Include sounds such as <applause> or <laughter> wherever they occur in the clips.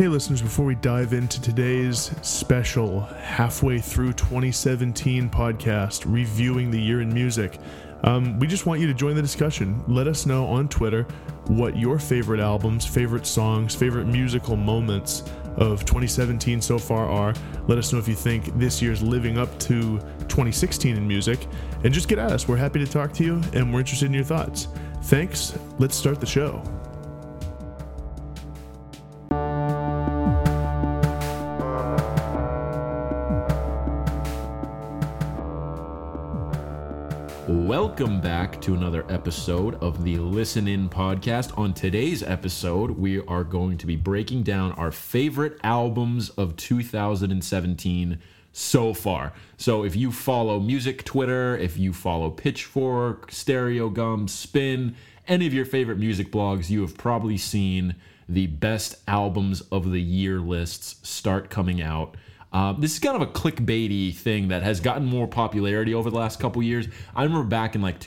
Hey, listeners, before we dive into today's special halfway through 2017 podcast reviewing the year in music, um, we just want you to join the discussion. Let us know on Twitter what your favorite albums, favorite songs, favorite musical moments of 2017 so far are. Let us know if you think this year's living up to 2016 in music. And just get at us. We're happy to talk to you and we're interested in your thoughts. Thanks. Let's start the show. Welcome back to another episode of the Listen In podcast. On today's episode, we are going to be breaking down our favorite albums of 2017 so far. So if you follow music Twitter, if you follow Pitchfork, Stereogum, Spin, any of your favorite music blogs, you have probably seen the best albums of the year lists start coming out. Um, this is kind of a clickbaity thing that has gotten more popularity over the last couple years. I remember back in like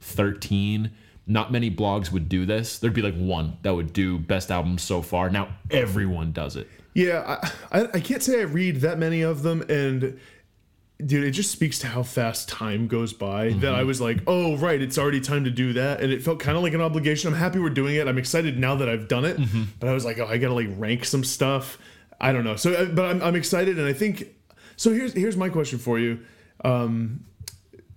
2013, not many blogs would do this. There'd be like one that would do best albums so far. Now everyone does it. Yeah, I, I, I can't say I read that many of them, and dude, it just speaks to how fast time goes by Mm-hmm. that I was like, oh, right, it's already time to do that. And it felt kind of like an obligation. I'm happy we're doing it. I'm excited now that I've done it. Mm-hmm. But I was like, oh, I got to like rank some stuff. I don't know. So, uh, but I'm, I'm excited. And I think, so here's, here's my question for you. Um,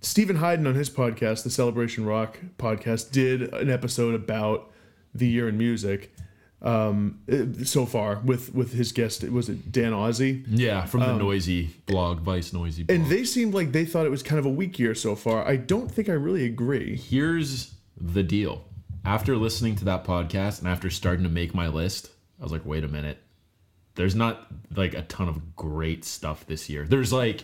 Steven Hyden on his podcast, the Celebration Rock podcast, did an episode about the year in music. Um, uh, so far with with his guest, was it Dan Ozzi? Yeah, from the noisey blog, Vice Noisey blog. And they seemed like they thought it was kind of a weak year so far. I don't think I really agree. Here's the deal. After listening to that podcast and after starting to make my list, I was like, wait a minute. There's not like a ton of great stuff this year. There's like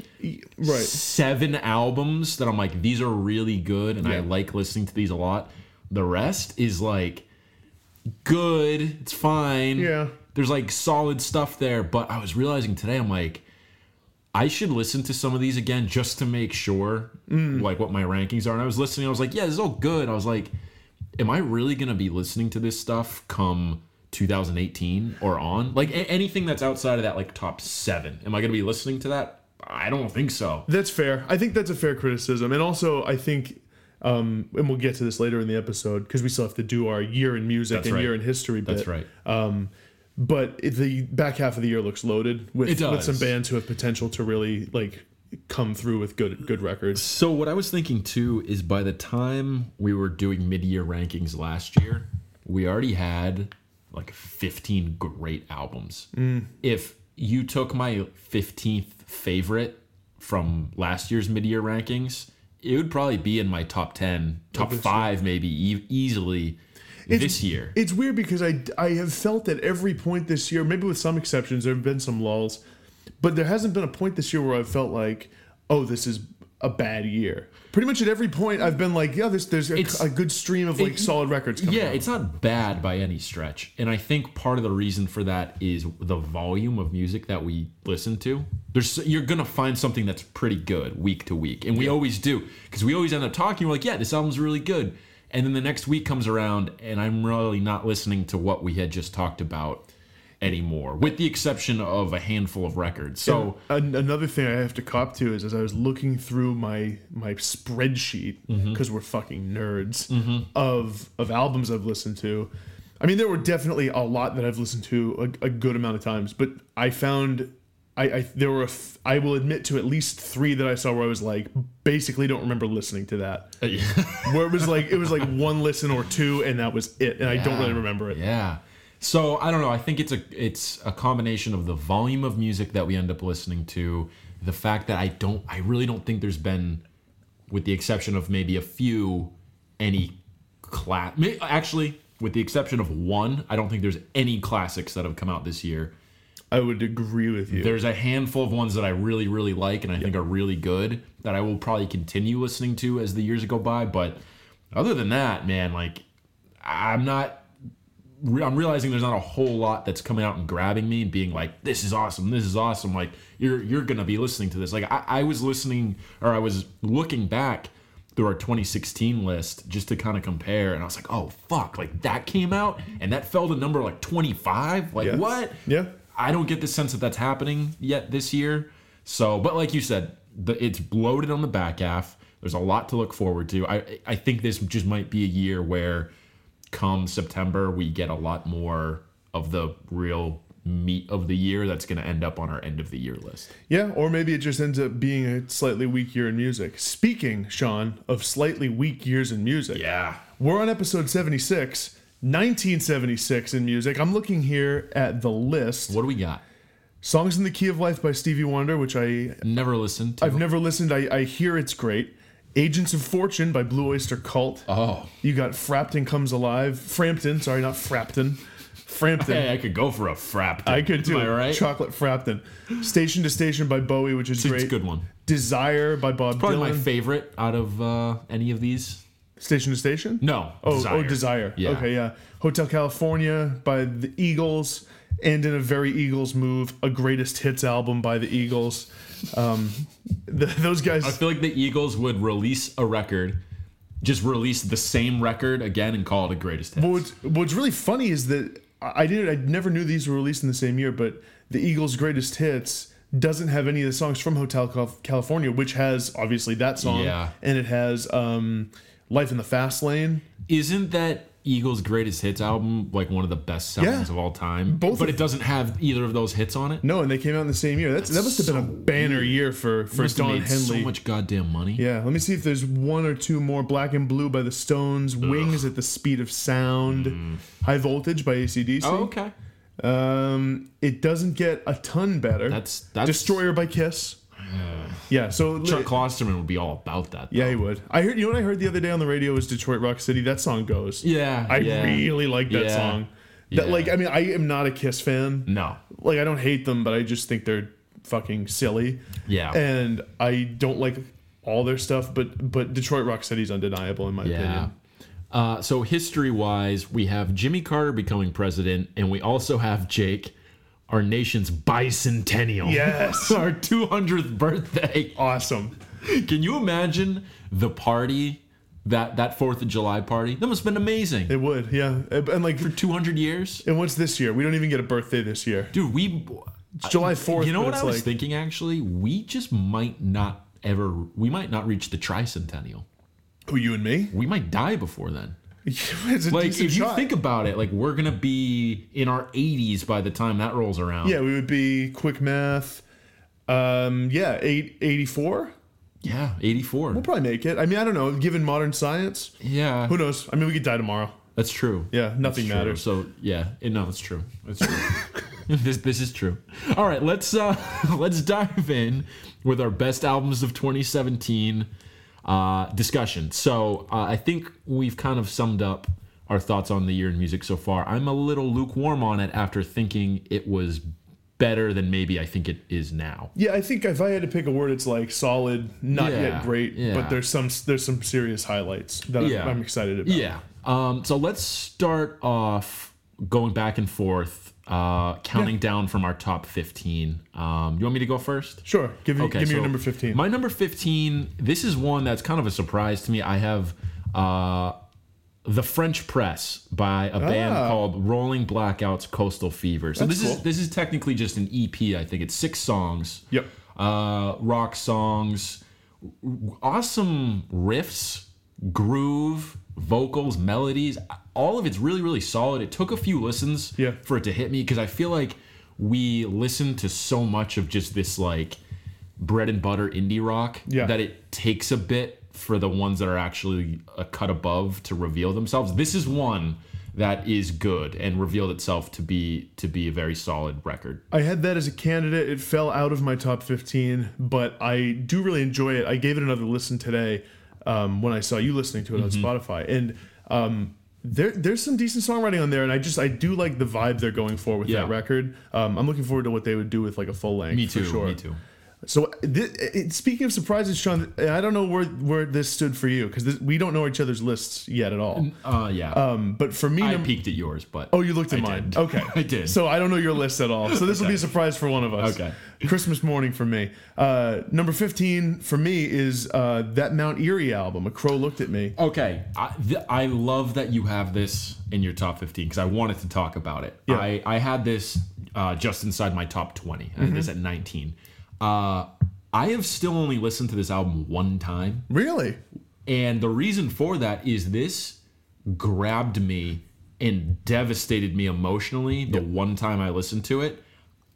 Right. seven albums that I'm like, these are really good and I like listening to these a lot. The rest is like good, it's fine. Yeah. There's like solid stuff there, but I was realizing today, I'm like, I should listen to some of these again just to make sure Mm. like what my rankings are. And I was listening, I was like, yeah, this is all good. I was like, am I really gonna be listening to this stuff come 2018 or on? Like a- anything that's outside of that like top seven, am I gonna be listening to that? I don't think so. That's fair. I think that's a fair criticism. And also, I think, um, and we'll get to this later in the episode because we still have to do our year in music That's and right. year in history bit. That's right. Um, but it- the back half of the year looks loaded with, It with some bands who have potential to really like come through with good good records. So what I was thinking too is by the time we were doing mid-year rankings last year, we already had like 15 great albums. Mm. If you took my 15th favorite from last year's mid-year rankings, it would probably be in my top 10, top 5 maybe e- easily this year. It's weird because I I have felt at every point this year, maybe with some exceptions, there have been some lulls, but there hasn't been a point this year where I've felt like, oh, this is a bad year. Pretty much at every point, I've been like, yeah, there's there's a, It's- a good stream of like it- solid records. Coming Yeah, out. it's not bad by any stretch. And I think part of the reason for that is the volume of music that we listen to. There's you're going to find something that's pretty good week to week. And we always do because we always end up talking we're like, yeah, this album's really good. And then the next week comes around and I'm really not listening to what we had just talked about anymore with the exception of a handful of records. So An- another thing I have to cop to is as I was looking through my my spreadsheet Mm-hmm. because we're fucking nerds of of albums I've listened to. I mean, there were definitely a lot that I've listened to a, a good amount of times, but I found I, I there were a f- I will admit to at least three that I saw where I was like basically don't remember listening to that. <laughs> where it was like it was like one listen or two and that was it, and I don't really remember it. Yeah. So I don't know. I think it's a it's a combination of the volume of music that we end up listening to, the fact that I don't I really don't think there's been, with the exception of maybe a few, any class. Actually, with the exception of one, I don't think there's any classics that have come out this year. I would agree with you. There's a handful of ones that I really, really like and I think are really good that I will probably continue listening to as the years go by. But other than that, man, like I'm not. Re- I'm realizing there's not a whole lot that's coming out and grabbing me and being like, "This is awesome! This is awesome!" Like you're you're gonna be listening to this. Like I, I was listening or I was looking back through our 2016 list just to kind of compare, and I was like, oh fuck, like that came out and that fell to number like 25. Like Yeah. what? Yeah. I don't get the sense that that's happening yet this year. So, but like you said, the, it's bloated on the back half. There's a lot to look forward to. I I think this just might be a year where, come September, we get a lot more of the real meat of the year that's going to end up on our end of the year list. Yeah, or maybe it just ends up being a slightly weak year in music. Speaking, Sean, of slightly weak years in music. Yeah. We're on episode 76, 1976 in music. I'm looking here at the list. What do we got? Songs in the Key of Life by Stevie Wonder, which I Never listened to. I've never listened. I, I hear it's great. Agents of Fortune by Blue Oyster Cult. oh. You got Frampton Comes Alive. Frampton, sorry, not Frapton. Frampton. Hey, I could go for a frap. I could do Am it. right? Chocolate Frapton. Station to Station by Bowie, which is It's great. a good one. Desire by Bob Probably Dylan. my favorite out of uh, any of these. Station to Station? No. Oh, Desire. oh, Desire. Yeah. Okay, yeah. Hotel California by the Eagles, and in a very Eagles move, a greatest hits album by the Eagles. Um, the, those guys. I feel like the Eagles would release a record, just release the same record again and call it a greatest hits. What's, what's really funny is that I didn't. I never knew these were released in the same year, but the Eagles' greatest hits doesn't have any of the songs from Hotel California, which has obviously that song, Yeah. and it has um, "Life in the Fast Lane." Isn't that Eagles' greatest hits album like one of the best sellings Yeah. of all time? Both but it doesn't have either of those hits on it. No, and they came out in the same year. That's, that must have been a banner year for for Don Henley. so much goddamn money. Yeah, let me see if there's one or two more. Black and Blue by the Stones, Wings at the Speed of Sound, High Voltage by ACDC. Mm. Oh, okay. Um, it doesn't get a ton better. That's that's Destroyer by Kiss. Yeah, so Chuck Klosterman would be all about that. yeah, he would. I heard you know what I heard the other day on the radio was Detroit Rock City. That song goes. Yeah, I yeah. really like that Yeah. song. That Yeah. like I mean I am not a Kiss fan. No. Like I don't hate them, but I just think they're fucking silly. Yeah. And I don't like all their stuff, but but Detroit Rock City's undeniable in my Yeah. opinion. Uh, so history wise, we have Jimmy Carter becoming president, and we also have Jake, our nation's bicentennial. Yes. <laughs> our 200th birthday. Awesome. Can you imagine the party that that Fourth of July party? That must have been amazing. It would, yeah. And like For 200 years, and what's this year? We don't even get a birthday this year. dude. We It's July 4th. You know what I was like, thinking? Actually, we just might not ever. We might not reach the tricentennial. Who you and me? We might die before then. <laughs> it's a Like if you shot. think about it, like we're gonna be in our 80s by the time that rolls around. Yeah, we would be quick math. Um, yeah, eight, 84? Yeah, 84. We'll probably make it. I mean, I don't know. Given modern science, Yeah, who knows? I mean, we could die tomorrow. that's true. Yeah, nothing True. matters. So yeah, it- no, it's true. It's true. <laughs> <laughs> this this is true. All right, let's uh let's dive in with our best albums of 2017 uh discussion. So uh, I think we've kind of summed up our thoughts on the year in music so far. I'm a little lukewarm on it after thinking it was better than maybe I think it is now. Yeah, I think if I had to pick a word, it's like solid, not Yeah, yet great, yeah. but there's some there's some serious highlights that I'm- Yeah. I'm, excited about. Yeah. Um, so let's start off going back and forth, uh, counting down from our top 15. Um, you want me to go first? Sure. Give me Okay, give me your number 15. My number 15, this is one that's kind of a surprise to me. I have uh, The French Press by a band Ah. called Rolling Blackouts Coastal Fever. So That's this cool. is this is technically just an EP, I think. It's six songs. Yep. Uh, rock songs, awesome riffs, groove, vocals, melodies. All of it's really, really solid. It took a few listens Yeah. for it to hit me because I feel like we listen to so much of just this like bread and butter indie rock Yeah. that it takes a bit for the ones that are actually a cut above to reveal themselves. This is one that is good and revealed itself to be to be a very solid record. I had that as a candidate. It fell out of my top 15, but I do really enjoy it. I gave it another listen today um, when I saw you listening to it Mm-hmm. on Spotify, and um, there there's some decent songwriting on there, and I just I do like the vibe they're going for with Yeah. that record. Um, I'm looking forward to what they would do with like a full length. Me for too. sure. Me too. So, it, speaking of surprises, Sean, I don't know where where this stood for you because we don't know each other's lists yet at all. Uh, yeah. Um, but for me, I num- peeked at yours, but oh, you looked at I mine. did. Okay, <laughs> I did. So I don't know your list at all. So this will be a surprise for one of us. Okay. Christmas morning for me. Uh, number fifteen for me is uh, that Mount Eerie album. A Crow Looked at Me. Okay, I, th- I love that you have this in your top 15 because I wanted to talk about it. Yeah. I, I had this uh, just inside my top 20. I had this at 19. Uh, I have still only listened to this album one time. Really? And the reason for that is this grabbed me and devastated me emotionally the one time I listened to it.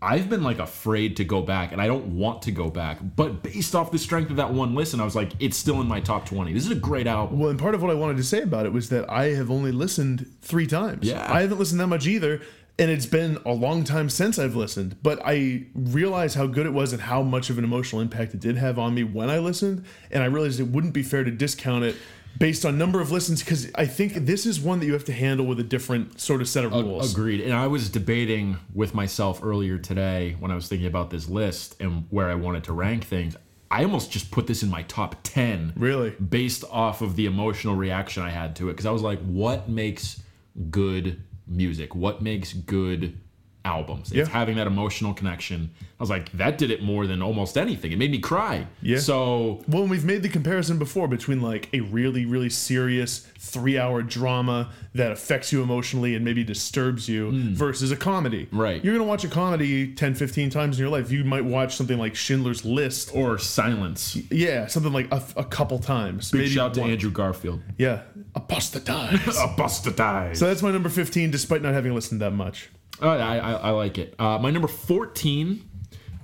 I've been like afraid to go back and I don't want to go back. But based off the strength of that one listen, I was like, it's still in my top 20. This is a great album. Well, and part of what I wanted to say about it was that I have only listened three times. Yeah. I haven't listened that much either. And it's been a long time since I've listened, but I realized how good it was and how much of an emotional impact it did have on me when I listened. And I realized it wouldn't be fair to discount it based on number of listens because I think this is one that you have to handle with a different sort of set of rules. Agreed. And I was debating with myself earlier today when I was thinking about this list and where I wanted to rank things. I almost just put this in my top 10 Really? based off of the emotional reaction I had to it. Because I was like, what makes good music? What makes good albums? It's Yeah. having that emotional connection. I was like, that did it more than almost anything. It made me cry. Yeah. So Well, we've made the comparison before between like a really, really serious three hour drama that affects you emotionally and maybe disturbs you hmm. versus a comedy. Right. You're going to watch a comedy 10, 15 times in your life. You might watch something like Schindler's List. or silence. Yeah, something like a, a couple times. Big shout out to Andrew Garfield. Yeah. Apostatize. Apostatize. <laughs> so that's my number 15, despite not having listened that much. Oh, I, I, I like it. Uh, my number 14.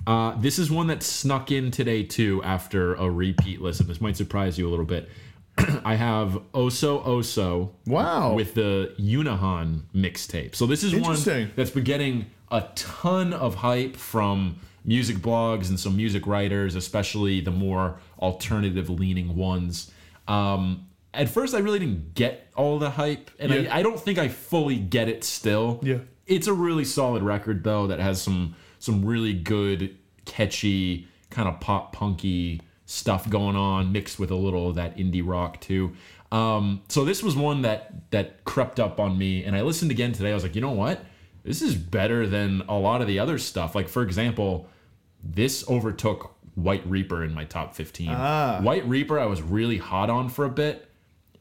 Uh, this is one that snuck in today too after a repeat listen. This might surprise you a little bit. <clears throat> I have Oso Oso Wow. with the Yunahon mixtape. So this is one that's been getting a ton of hype from music blogs and some music writers, especially the more alternative leaning ones. Um, at first, I really didn't get all the hype, and Yeah. I, I don't think I fully get it still. Yeah. It's a really solid record though that has some some really good catchy kind of pop punky stuff going on mixed with a little of that indie rock too. Um, so this was one that that crept up on me and I listened again today. I was like, "You know what? This is better than a lot of the other stuff." Like for example, this overtook White Reaper in my top 15. Ah. White Reaper I was really hot on for a bit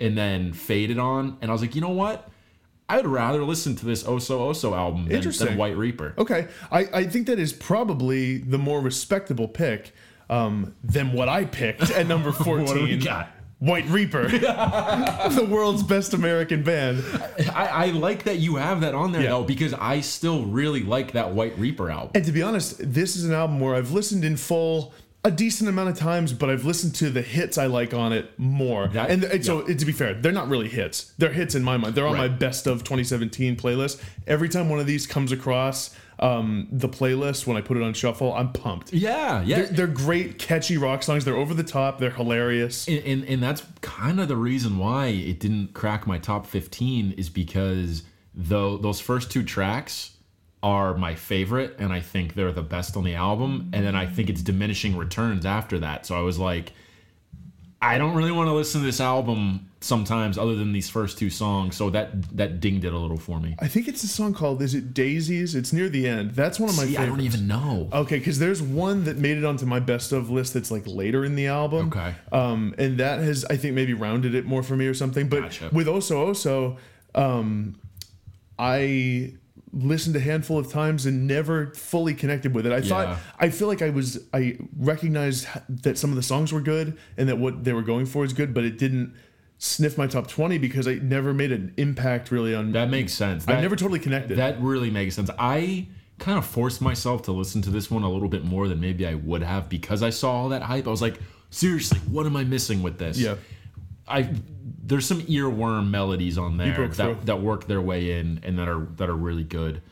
and then faded on and I was like, "You know what? I would rather listen to this Oso Oso album than, than White Reaper. Okay. I, I think that is probably the more respectable pick um, than what I picked at number 14. <laughs> What do we got? White Reaper, <laughs> the world's best American band. I, I like that you have that on there Yeah. though because I still really like that White Reaper album. And to be honest, this is an album where I've listened in full a decent amount of times, but I've listened to the hits I like on it more. That- and, and so, to be fair, they're not really hits. They're hits in my mind. They're on my best of 2017 playlist. Every time one of these comes across um, the playlist, when I put it on shuffle, I'm pumped. Yeah, yeah. They're, they're great, catchy rock songs. They're over the top. They're hilarious. and, and and that's kind of the reason why it didn't crack my top 15 is because though those first two tracks are my favorite and I think they're the best on the album and then I think it's diminishing returns after that. So I was like I don't really want to listen to this album sometimes other than these first two songs. So that that dinged it a little for me. I think it's a song called "Is It Daisies?" It's near the end. That's one of my See, I don't even know. Okay, because there's one that made it onto my best of list that's like later in the album. Okay. Um, and that has I think maybe rounded it more for me or something. But Gotcha. with Oso Oso, um, I listened a handful of times and never fully connected with it. I Yeah. thought I feel like I was I recognized that some of the songs were good and that what they were going for is good, but it didn't sniff my top 20 because I never made an impact really on That makes sense. I never totally connected. That really makes sense. I kind of forced myself to listen to this one a little bit more than maybe I would have because I saw all that hype. I was like, seriously, what am I missing with this? Yeah. I there's some earworm melodies on there through. that, that work their way in and that are that are really good.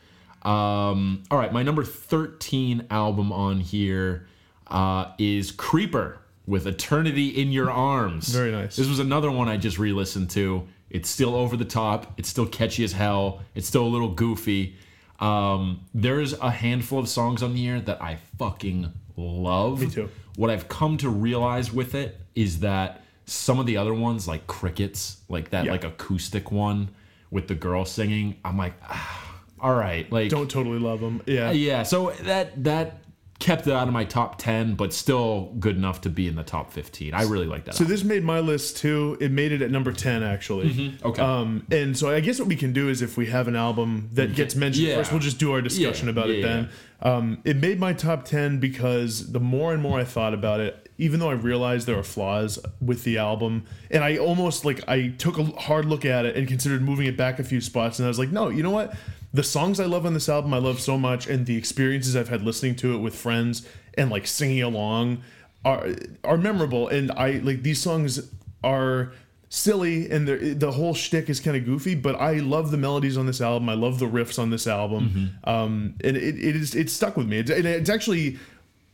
Um, all right, my number 13 album on here uh, is Creeper with Eternity in Your Arms. Very nice. This was another one I just re-listened to. It's still over the top. It's still catchy as hell. It's still a little goofy. Um, there's a handful of songs on here that I fucking love. Me too. What I've come to realize with it is that some of the other ones, like Crickets, like that, Yeah. like acoustic one with the girl singing, I'm like, ah, all right, like Don't totally love them. Yeah. yeah. So that that kept it out of my top ten, but still good enough to be in the top fifteen. I really like that. So this made my list too. It made it at number ten actually. Mm-hmm. Okay. Um, and so I guess what we can do is if we have an album that gets mentioned Yeah. first, we'll just do our discussion Yeah, about it yeah, then. Um, it made my top ten because the more and more I thought about it, even though I realized there are flaws with the album, and I almost like I took a hard look at it and considered moving it back a few spots, and I was like, no, you know what? The songs I love on this album, I love so much, and the experiences I've had listening to it with friends and like singing along are are memorable. And I like these songs are silly and the the whole shtick is kind of goofy, but I love the melodies on this album. I love the riffs on this album, um, and it, it is it stuck with me. It's, and it's actually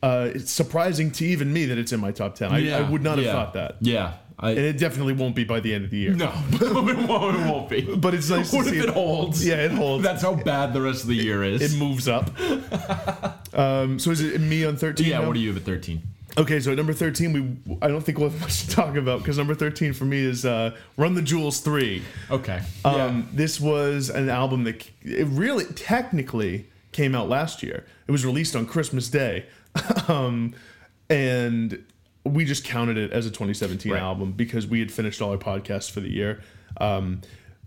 uh, it's surprising to even me that it's in my top ten. I, I would not have yeah. thought that, Yeah. I, and it definitely won't be by the end of the year. no, <laughs> it won't, it won't be. But it's nice what to if see it holds? Yeah, it holds. That's how bad the rest of the year is. it moves up. <laughs> um, so is it me on thirteen? yeah. now? What do you have at thirteen? Okay, so at number 13, we I don't think we'll have much to talk about because number 13 for me is uh, Run the Jewels 3. Okay. Um, This was an album that it really technically came out last year. It was released on Christmas Day. <laughs> um, and we just counted it as a 2017 Right. album because we had finished all our podcasts for the year. Um,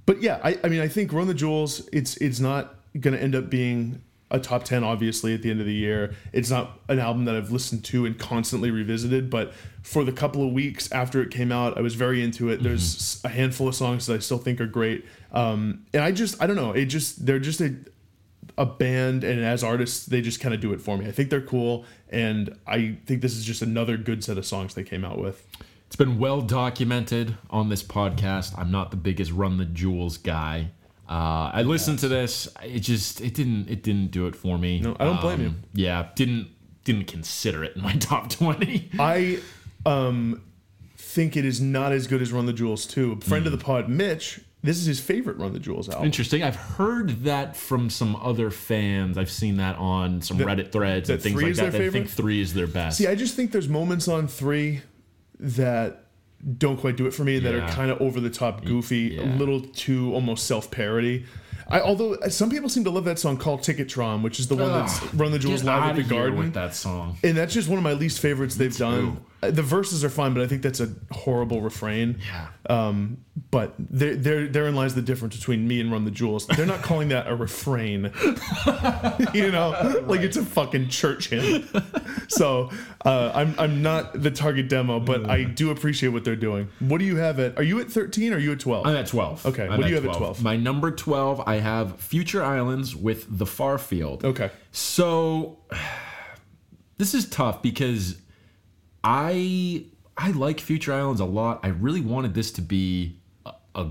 but yeah, I, I mean, I think Run the Jewels, it's it's not going to end up being a top 10 obviously at the end of the year. It's not an album that i've listened to and constantly revisited but for the couple of weeks after it came out i was very into it. There's a handful of songs that i still think are great. Um, and i just i don't know it just they're just a a band and as artists they just kind of do it for me. I think they're cool and i think this is just another good set of songs they came out with. It's been well documented on this podcast. I'm not the biggest Run the Jewels guy. Uh, I listened to this. It just it didn't it didn't do it for me. No, I don't blame you. Yeah, didn't didn't consider it in my <laughs> top twenty. I um think it is not as good as Run the Jewels 2. A friend of the pod, Mitch, this is his favorite Run the Jewels album. Interesting. I've heard that from some other fans. I've seen that on some Reddit threads and that things three like is that. their They think three is their best. See, I just think there's moments on 3 that don't quite do it for me that Yeah. are kind of over the top goofy, a little too almost self-parody. I, although some people seem to love that song called Ticketron, which is the one that's Run the Jewels live at the Garden. with that song. And that's just one of my least favorites they've done. Uh, The verses are fine, but I think that's a horrible refrain. Yeah. Um, but there, there, therein lies the difference between me and Run the Jewels. They're not calling that a refrain, <laughs> you know, like it's a fucking church hymn. So uh, I'm, I'm not the target demo, but I do appreciate what they're doing. What do you have at? Are you at 13 or are you at 12? I'm at 12. Okay, I'm what do you have at 12? My number 12, I have Future Islands with The Far Field. Okay. So <sighs> this is tough because I I like Future Islands a lot. I really wanted this to be a, a,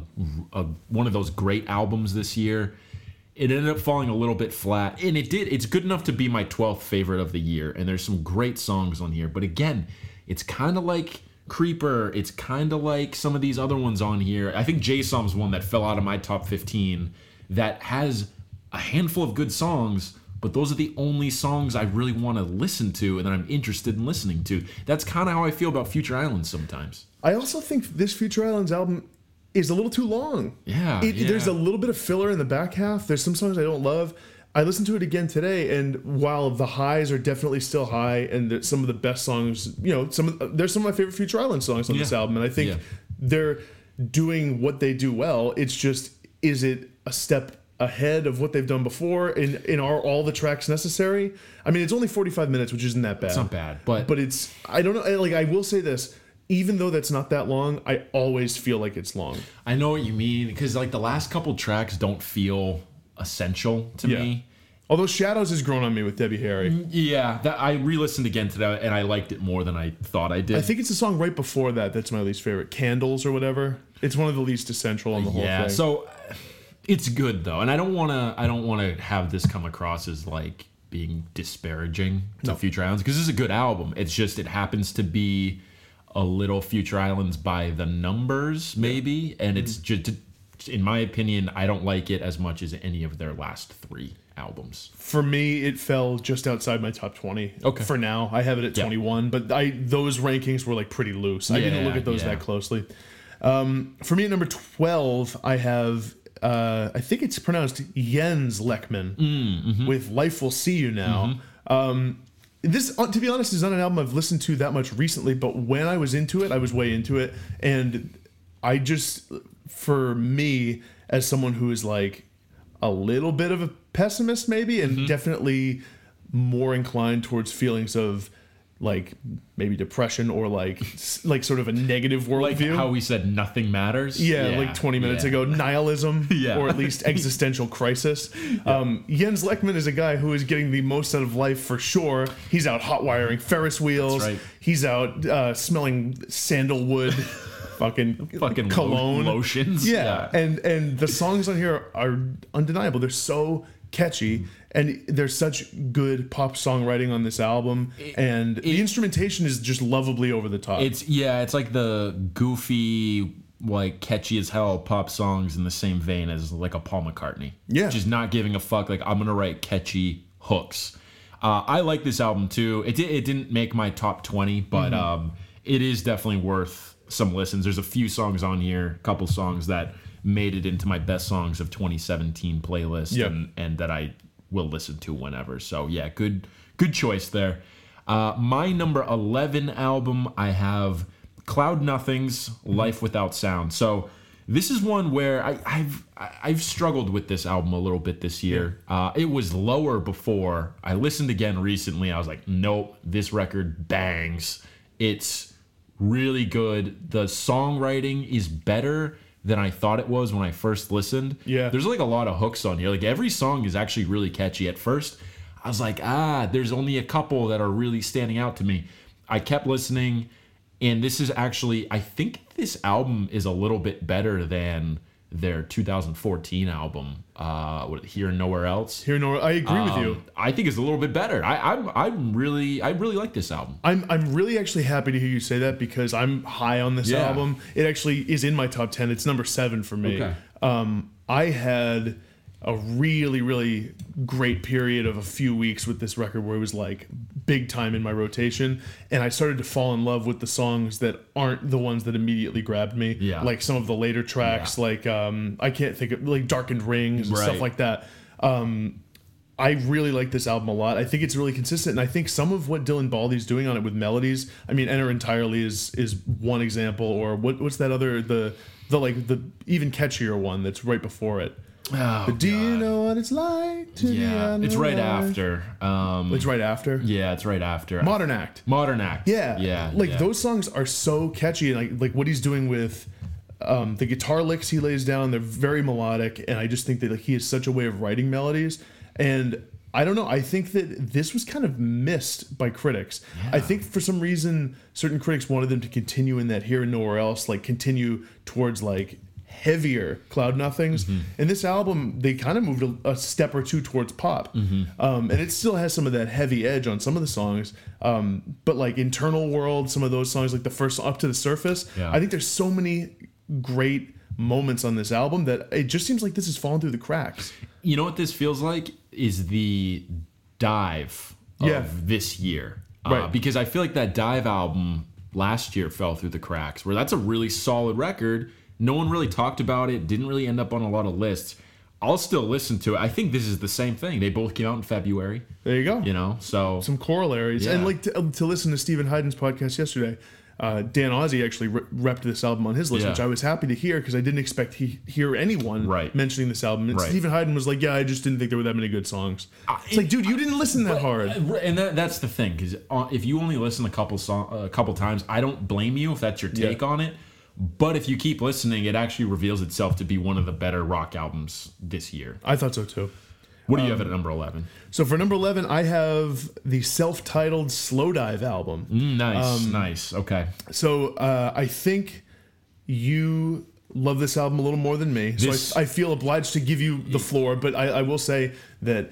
a- one of those great albums this year. It ended up falling a little bit flat, and it did. It's good enough to be my 12th favorite of the year, and there's some great songs on here. But again, it's kind of like Creeper. It's kind of like some of these other ones on here. I think J one that fell out of my top 15 that has a handful of good songs, but those are the only songs I really want to listen to and that I'm interested in listening to. That's kind of how I feel about Future Islands sometimes. I also think this Future Islands album is a little too long. Yeah, It, yeah. There's a little bit of filler in the back half. There's some songs I don't love. I listened to it again today, and while the highs are definitely still high, and some of the best songs, you know, some of, there's some of my favorite Future Islands songs on this album, and I think Yeah. they're doing what they do well. It's just, is it a step ahead of what they've done before? And, and are all the tracks necessary? I mean, it's only 45 minutes, which isn't that bad. It's not bad, but, But it's I don't know. Like I will say this, even though that's not that long, I always feel like it's long. I know what you mean because like the last couple tracks don't feel essential to Yeah. me. Although Shadows has grown on me with Debbie Harry. Mm, yeah, that I re-listened again today and I liked it more than I thought I did. I think it's the song right before that that's my least favorite. Candles or whatever. It's one of the least essential on the whole yeah, thing. so it's good though, and I don't want to. I don't want to have this come across as like being disparaging to Future Islands because this is a good album. It's just it happens to be a little Future Islands by the numbers, maybe, and it's Mm-hmm. just. In my opinion, I don't like it as much as any of their last three. albums. For me, it fell just outside my top 20. Okay. For now, I have it at Yeah. 21, but I those rankings were like pretty loose. I didn't look at those yeah. that closely. Um, for me, at number 12, I have, uh, I think it's pronounced Jens Lekman Mm, mm-hmm. with Life Will See You Now. Um, this, uh, to be honest, is not an album I've listened to that much recently, but when I was into it, I was way into it. And I just, for me, as someone who is like a little bit of a pessimist, maybe, and Mm-hmm. definitely more inclined towards feelings of like maybe depression or like like sort of a negative Like worldview. how we said nothing matters. yeah, like 20 minutes yeah. ago, nihilism, <laughs> Yeah. or at least <laughs> existential crisis. Um, Jens Lekman is a guy who is getting the most out of life for sure. He's out hot wiring Ferris wheels. That's right. He's out uh, smelling sandalwood, <laughs> fucking Fucking lo- cologne, lotions. Yeah. and and the songs on here are undeniable. They're so catchy. And there's such good pop songwriting on this album, and the instrumentation is just lovably over the top. It's yeah, it's like the goofy, like catchy as hell pop songs in the same vein as like a Paul McCartney. Yeah. just not giving a fuck. Like I'm gonna write catchy hooks. Uh, I like this album too. It it didn't make my top twenty, but Mm-hmm. um, it is definitely worth some listens. There's a few songs on here, a couple songs that made it into my best songs of 2017 playlist, Yep. and and that I will listen to whenever. So yeah, good good choice there. Uh, my number 11 album, I have Cloud Nothings' Life Without Sound. So this is one where I, I've I- I've struggled with this album a little bit this year. Uh, it was lower before. I listened again recently. I was like, nope, this record bangs. It's really good. The songwriting is better than I thought it was when I first listened. Yeah. There's like a lot of hooks on here. Like every song is actually really catchy. At first, I was like, ah, there's only a couple that are really standing out to me. I kept listening, and this is actually, I think this album is a little bit better than their 2014 album, uh, what, Here and Nowhere Else. Here, Nora, I agree with you. Um, I think it's a little bit better. I, I'm, I'm really, I really like this album. I'm I'm really actually happy to hear you say that because I'm high on this Yeah. album. It actually is in my top ten. It's number seven for me. Okay. Um, I had a really really great period of a few weeks with this record where it was like big time in my rotation, and I started to fall in love with the songs that aren't the ones that immediately grabbed me. Yeah. Like some of the later tracks, like um, I can't think of like Darkened Rings and Right. stuff like that. Um, I really like this album a lot. I think it's really consistent, and I think some of what Dylan Baldi's doing on it with melodies. I mean, Enter Entirely is is one example, or what what's that other the the like the even catchier one that's right before it. Oh, But do you know what it's like to be yeah, on it's right after. Um, It's right after. yeah, it's right after. Modern Act. Modern Act. Yeah, yeah. Like yeah. those songs are so catchy, and like like what he's doing with um, the guitar licks he lays down, they're very melodic, and I just think that like he has such a way of writing melodies. And I don't know, I think that this was kind of missed by critics. I think for some reason certain critics wanted them to continue in that here and nowhere else, like continue towards like heavier cloud nothings and this album they kind of moved a, a step or two towards pop um, and it still has some of that heavy edge on some of the songs um, but like internal world some of those songs like the first up to the surface Yeah. i think there's so many great moments on this album that it just seems like this is falling through the cracks You know what this feels like is the DIIV of Yeah. this year. Uh, Right. because I feel like that DIIV album last year fell through the cracks, where that's a really solid record. No one really talked about it, didn't really end up on a lot of lists. I'll still listen to it. I think this is the same thing. They both came out in February, there you go you know? So, some corollaries and like to, um, to listen to steven Hyden's podcast yesterday uh, Dan Ozzi actually re- repped this album on his list, Yeah. which I was happy to hear because I didn't expect he hear anyone Right. mentioning this album. And Right. Steven Hyden was like, "Yeah, I just didn't think there were that many good songs." it's like, dude, you didn't listen that hard. Uh, and that, that's the thing because uh, if you only listen a couple song, a couple times, I don't blame you if that's your take Yeah. on it. But if you keep listening, it actually reveals itself to be one of the better rock albums this year. I thought so too. What do you have at number eleven? So for number eleven, I have the self-titled Slowdive album. Mm, nice, Um, nice. Okay, So uh, I think you love this album a little more than me. This- so I, I feel obliged to give you the floor, but I, I will say that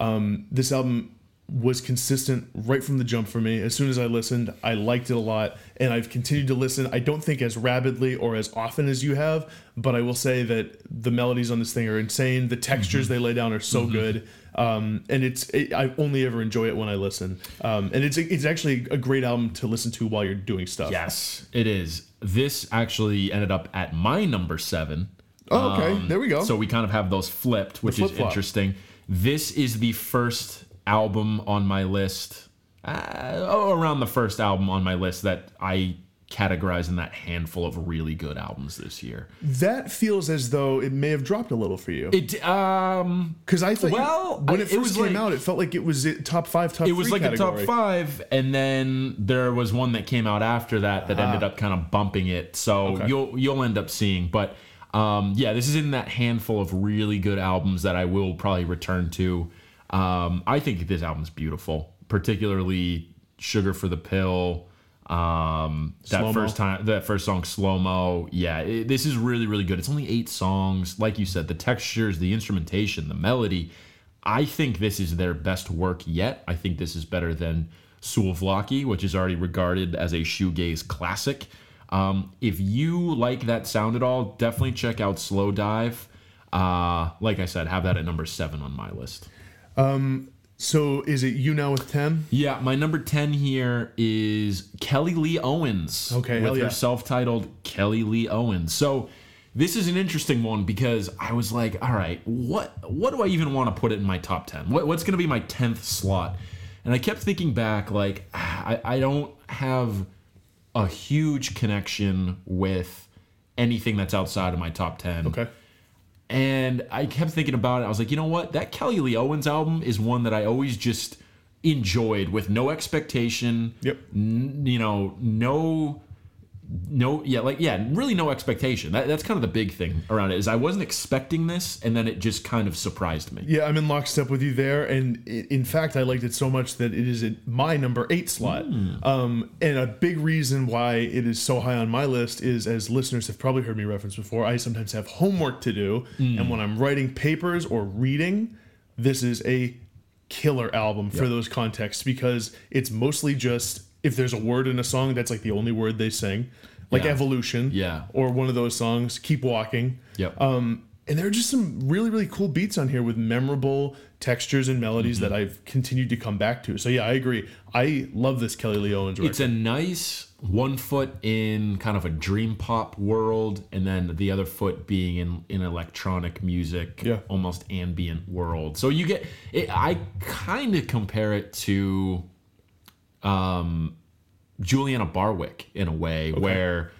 um, this album was consistent right from the jump for me. As soon as I listened, I liked it a lot, and I've continued to listen. I don't think as rapidly or as often as you have, but I will say that the melodies on this thing are insane. The textures Mm-hmm. they lay down are so good, um, and it's it, I only ever enjoy it when I listen. Um, and it's it's actually a great album to listen to while you're doing stuff. Yes, it is. This actually ended up at my number seven. Oh, okay. there we go. So we kind of have those flipped, which is interesting. This is the first album on my list, uh, oh, around the first album on my list that I categorize in that handful of really good albums this year. that feels as though it may have dropped a little for you. It um Because I thought, Well, when I- it it first was came like- out, it felt like it was top five, top it was like category. a top five, and then there was one that came out after that that ended up kind of bumping it. So Ah. Okay. you'll you'll end up seeing, but um, yeah, this is in that handful of really good albums that I will probably return to. Um, I think this album's beautiful, particularly "Sugar for the Pill." Um, that Slomo. first time, that first song, slomo. Yeah, it, this is really, really good. It's only eight songs. Like you said, the textures, the instrumentation, the melody. I think this is their best work yet. I think this is better than Souvlaki, which is already regarded as a shoegaze classic. Um, if you like that sound at all, definitely check out Slowdive. Uh, like I said, have that at number seven on my list. Um, so is it you now with ten? Yeah, my number 10 here is Kelly Lee Owens. Okay, With yeah. her self titled Kelly Lee Owens. So this is an interesting one because I was like, all right, what what do I even want to put it in my top 10? What, what's going to be my 10th slot? And I kept thinking back, like, I, I don't have a huge connection with anything that's outside of my top 10. Okay. And I kept thinking about it. I was like, you know what? That Kelly Lee Owens album is one that I always just enjoyed with no expectation. Yep. N- you know, no, no, yeah, like yeah, really no expectation. That, that's kind of the big thing around it is I wasn't expecting this, and then it just kind of surprised me. Yeah, I'm in lockstep with you there, and in fact, I liked it so much that it is at my number eight slot. Um, and a big reason why it is so high on my list is, as listeners have probably heard me reference before, I sometimes have homework to do, and when I'm writing papers or reading, this is a killer album for those contexts because it's mostly just if there's a word in a song that's like the only word they sing, like Yeah. Evolution, Yeah. or one of those songs, Keep Walking. Yep. Um, and there are just some really, really cool beats on here with memorable textures and melodies Mm-hmm. that I've continued to come back to. So yeah, I agree. I love this Kelly Lee Owens record. It's a nice one foot in kind of a dream pop world, and then the other foot being in in electronic music, Yeah. almost ambient world. So you get it. I kind of compare it to, um, Juliana Barwick in a way where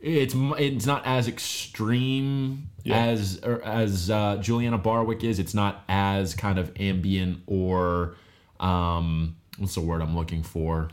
it's it's not as extreme Yeah. as or as uh, Juliana Barwick is. It's not as kind of ambient or um, what's the word I'm looking for.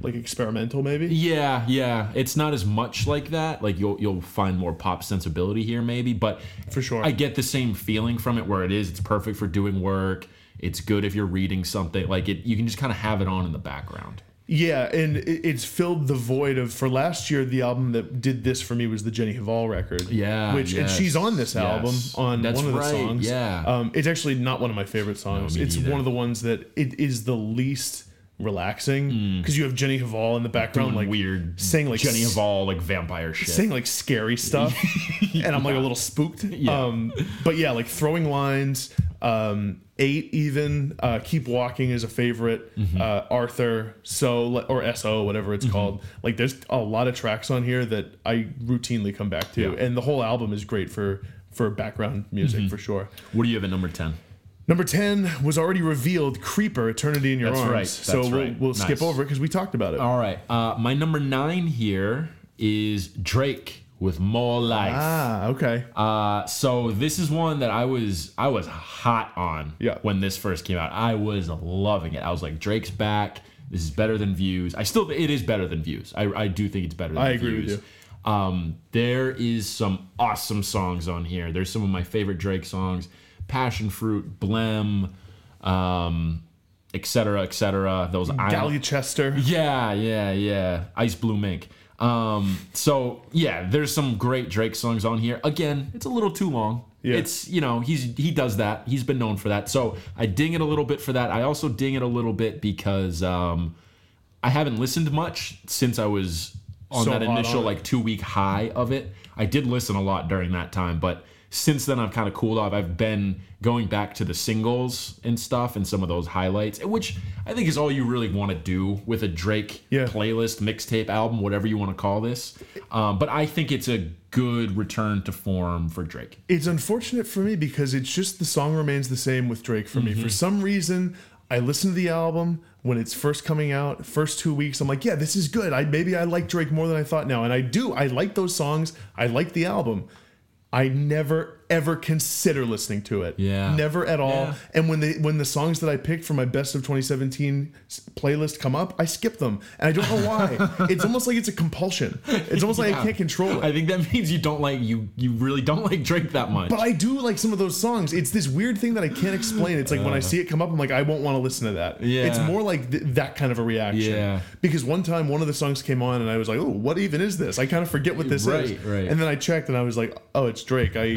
like experimental, maybe. Yeah, yeah. It's not as much like that. Like you'll you'll find more pop sensibility here, maybe. But For sure. I get the same feeling from it. Where it is, it's perfect for doing work. It's good if you're reading something. Like it, you can just kind of have it on in the background. Yeah, and it's filled the void of for last year. The album that did this for me was the Jenny Hval record. Yeah, which and she's on this yes. album on That's one of the songs. yeah. um, it's actually not one of my favorite songs. me it's neither. one of the ones that it is the least relaxing because you have Jenny Hval in the background, Hmm. Doing like weird, saying like Jenny Hval like vampire shit. saying like scary stuff <laughs> and i'm like a little spooked um but yeah like throwing lines um eight even uh keep walking is a favorite Mm-hmm. uh arthur so or so whatever it's called like there's a lot of tracks on here that i routinely come back to Yeah. Mm-hmm. and the whole album is great for for background music for sure what do you have at number ten? Number 10 was already revealed creeper eternity in your That's arms right, so that's we'll, right. we'll skip over it because we talked about it All right. Uh, my number nine here is Drake with More Life. ah okay Uh, so this is one that I was I was hot on Yeah. when this first came out. I was loving it. I was like, Drake's back. This is better than Views. I still it is better than Views. I, I do think it's better than views. I agree with Views. Um, there is some awesome songs on here. There's some of my favorite Drake songs: Passion Fruit, Blem, um, et cetera, et cetera. Those I Gyalchester yeah, yeah, yeah. Ice Blue Mink. Um, so yeah, there's some great Drake songs on here. Again, it's a little too long. Yeah. It's you know he's he does that. He's been known for that. So I ding it a little bit for that. I also ding it a little bit because um, I haven't listened much since I was on So that initial on like two week high of it. I did listen a lot during that time, but since then I've kind of cooled off. I've been going back to the singles and stuff and some of those highlights, which I think is all you really want to do with a Drake Yeah. playlist, mixtape, album, whatever you want to call this. Um, but I think it's a good return to form for Drake. It's unfortunate for me because it's just the song remains the same with Drake for me. For some reason, I listen to the album when it's first coming out, first two weeks. I'm like, yeah, this is good. I maybe I like Drake more than I thought now, and I do. I like those songs. I like the album. I never ever consider listening to it. Yeah. Never at all. Yeah. And when they when the songs that I picked for my best of 2017 playlist come up, I skip them, and I don't know why. <laughs> it's almost like it's a compulsion. It's almost like I can't control it. I think that <laughs> means you don't like you you really don't like Drake that much. But I do like some of those songs. It's this weird thing that I can't explain. It's like when I see it come up, I'm like, I won't want to listen to that. Uh. Yeah. It's more like th- that kind of a reaction. Yeah. Because one time one of the songs came on and I was like, oh, what even is this? I kind of forget what this is. Right, right. And then I checked and I was like, oh, it's Drake. I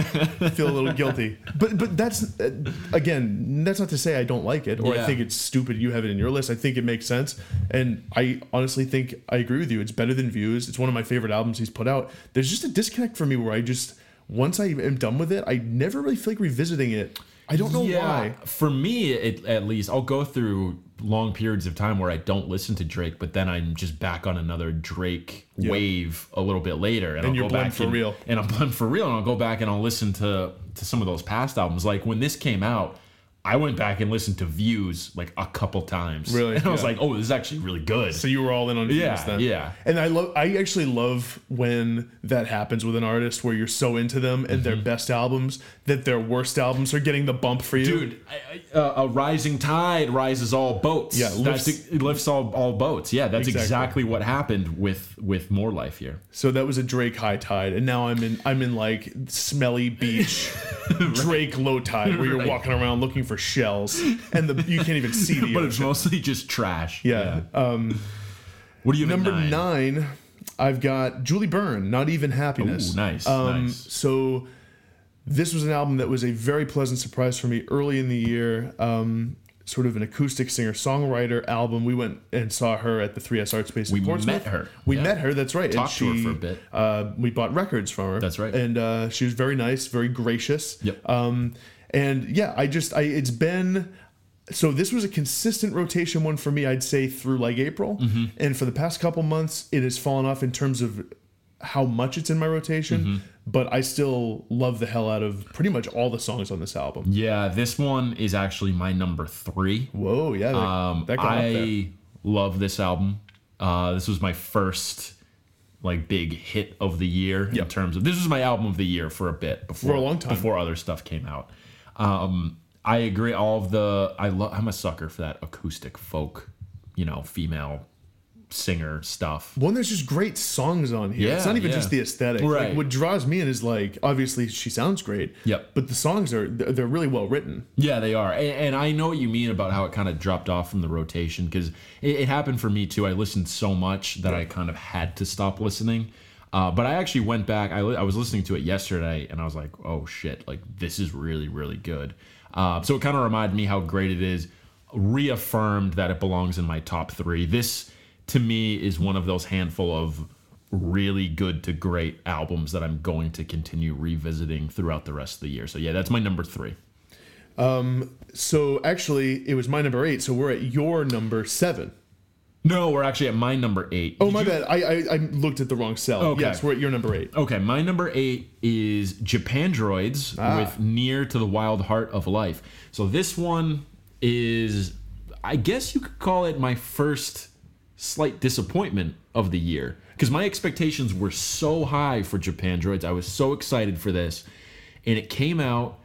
<laughs> feel a little guilty. But but that's uh, again, that's not to say I don't like it or I think it's stupid you have it in your list. I think it makes sense. And I honestly think I agree with you. It's better than Views. It's one of my favorite albums he's put out. There's just a disconnect for me where I just once I am done with it, I never really feel like revisiting it. I don't know why. For me, it, at least, I'll go through long periods of time where I don't listen to Drake, but then I'm just back on another Drake wave a little bit later, and, I'll you're back for and, real. And I'm <laughs> blend for real, and I'll go back and I'll listen to to some of those past albums. Like when this came out, I went back and listened to Views like a couple times. Really? and I was Yeah. like, oh, this is actually really good. So you were all in on Yeah, Views then. yeah. And I love I actually love when that happens with an artist where you're so into them and their best albums that their worst albums are getting the bump for you. Mm-hmm. Dude, I, I, uh, a rising tide rises all boats. Yeah, that's lifts- it lifts all, all boats. Yeah, that's Exactly. exactly. what happened with with more life here. So that was a Drake high tide, and now I'm in I'm in like smelly beach <laughs> <laughs> Drake low tide, where you're Right. walking around looking for shells, and the you can't even see <laughs> the but it's mostly just trash. Yeah. Um, What do you number nine? nine, I've got Julie Byrne, not even happiness. Ooh, nice, Um, nice. So this was an album that was a very pleasant surprise for me early in the year. Um, sort of an acoustic singer songwriter album. We went and saw her at the 3S Art Space. in Portland. We Portsmouth. met her. We Yeah. met her. That's right. Talked to her for a bit. Uh, we bought records from her. That's right. And uh, she was very nice, very gracious. Yep. Um, and yeah, I just I it's been so this was a consistent rotation one for me. I'd say through like April, Mm-hmm. and for the past couple months, it has fallen off in terms of how much it's in my rotation. Mm-hmm. But I still love the hell out of pretty much all the songs on this album. Yeah, this one is actually my number three. Whoa, yeah, that, Um, that got up there. I love this album. Uh, this was my first like big hit of the year in terms of this was my album of the year for a bit before For a long time. before other stuff came out. Um, I agree. All of the I love. I'm a sucker for that acoustic folk, you know, female singer stuff. One, there's just great songs on here. it's not even yeah. just the aesthetic. Right. Like, what draws me in is like obviously she sounds great. Yep. But the songs are they're they're really well written. Yeah, they are, and, and I know what you mean about how it kind of dropped off from the rotation because it, it happened for me too. I listened so much that I kind of had to stop listening. Uh, but I actually went back. I, li- I was listening to it yesterday, and I was like, "Oh shit! Like this is really, really good." Uh, so it kind of reminded me how great it is. Reaffirmed that it belongs in my top three. This, to me, is one of those handful of really good to great albums that I'm going to continue revisiting throughout the rest of the year. So yeah, that's my number three. Um, So actually, it was my number eight. So we're at your number seven. No, we're actually at my number eight. Oh Did my you- bad. I, I I looked at the wrong cell. Okay. Yes, we're at your number eight. Okay, my number eight is Japandroids Ah. with Near to the Wild Heart of Life. So this one is, I guess you could call it my first slight disappointment of the year. Because my expectations were so high for Japandroids. I was so excited for this. And it came out,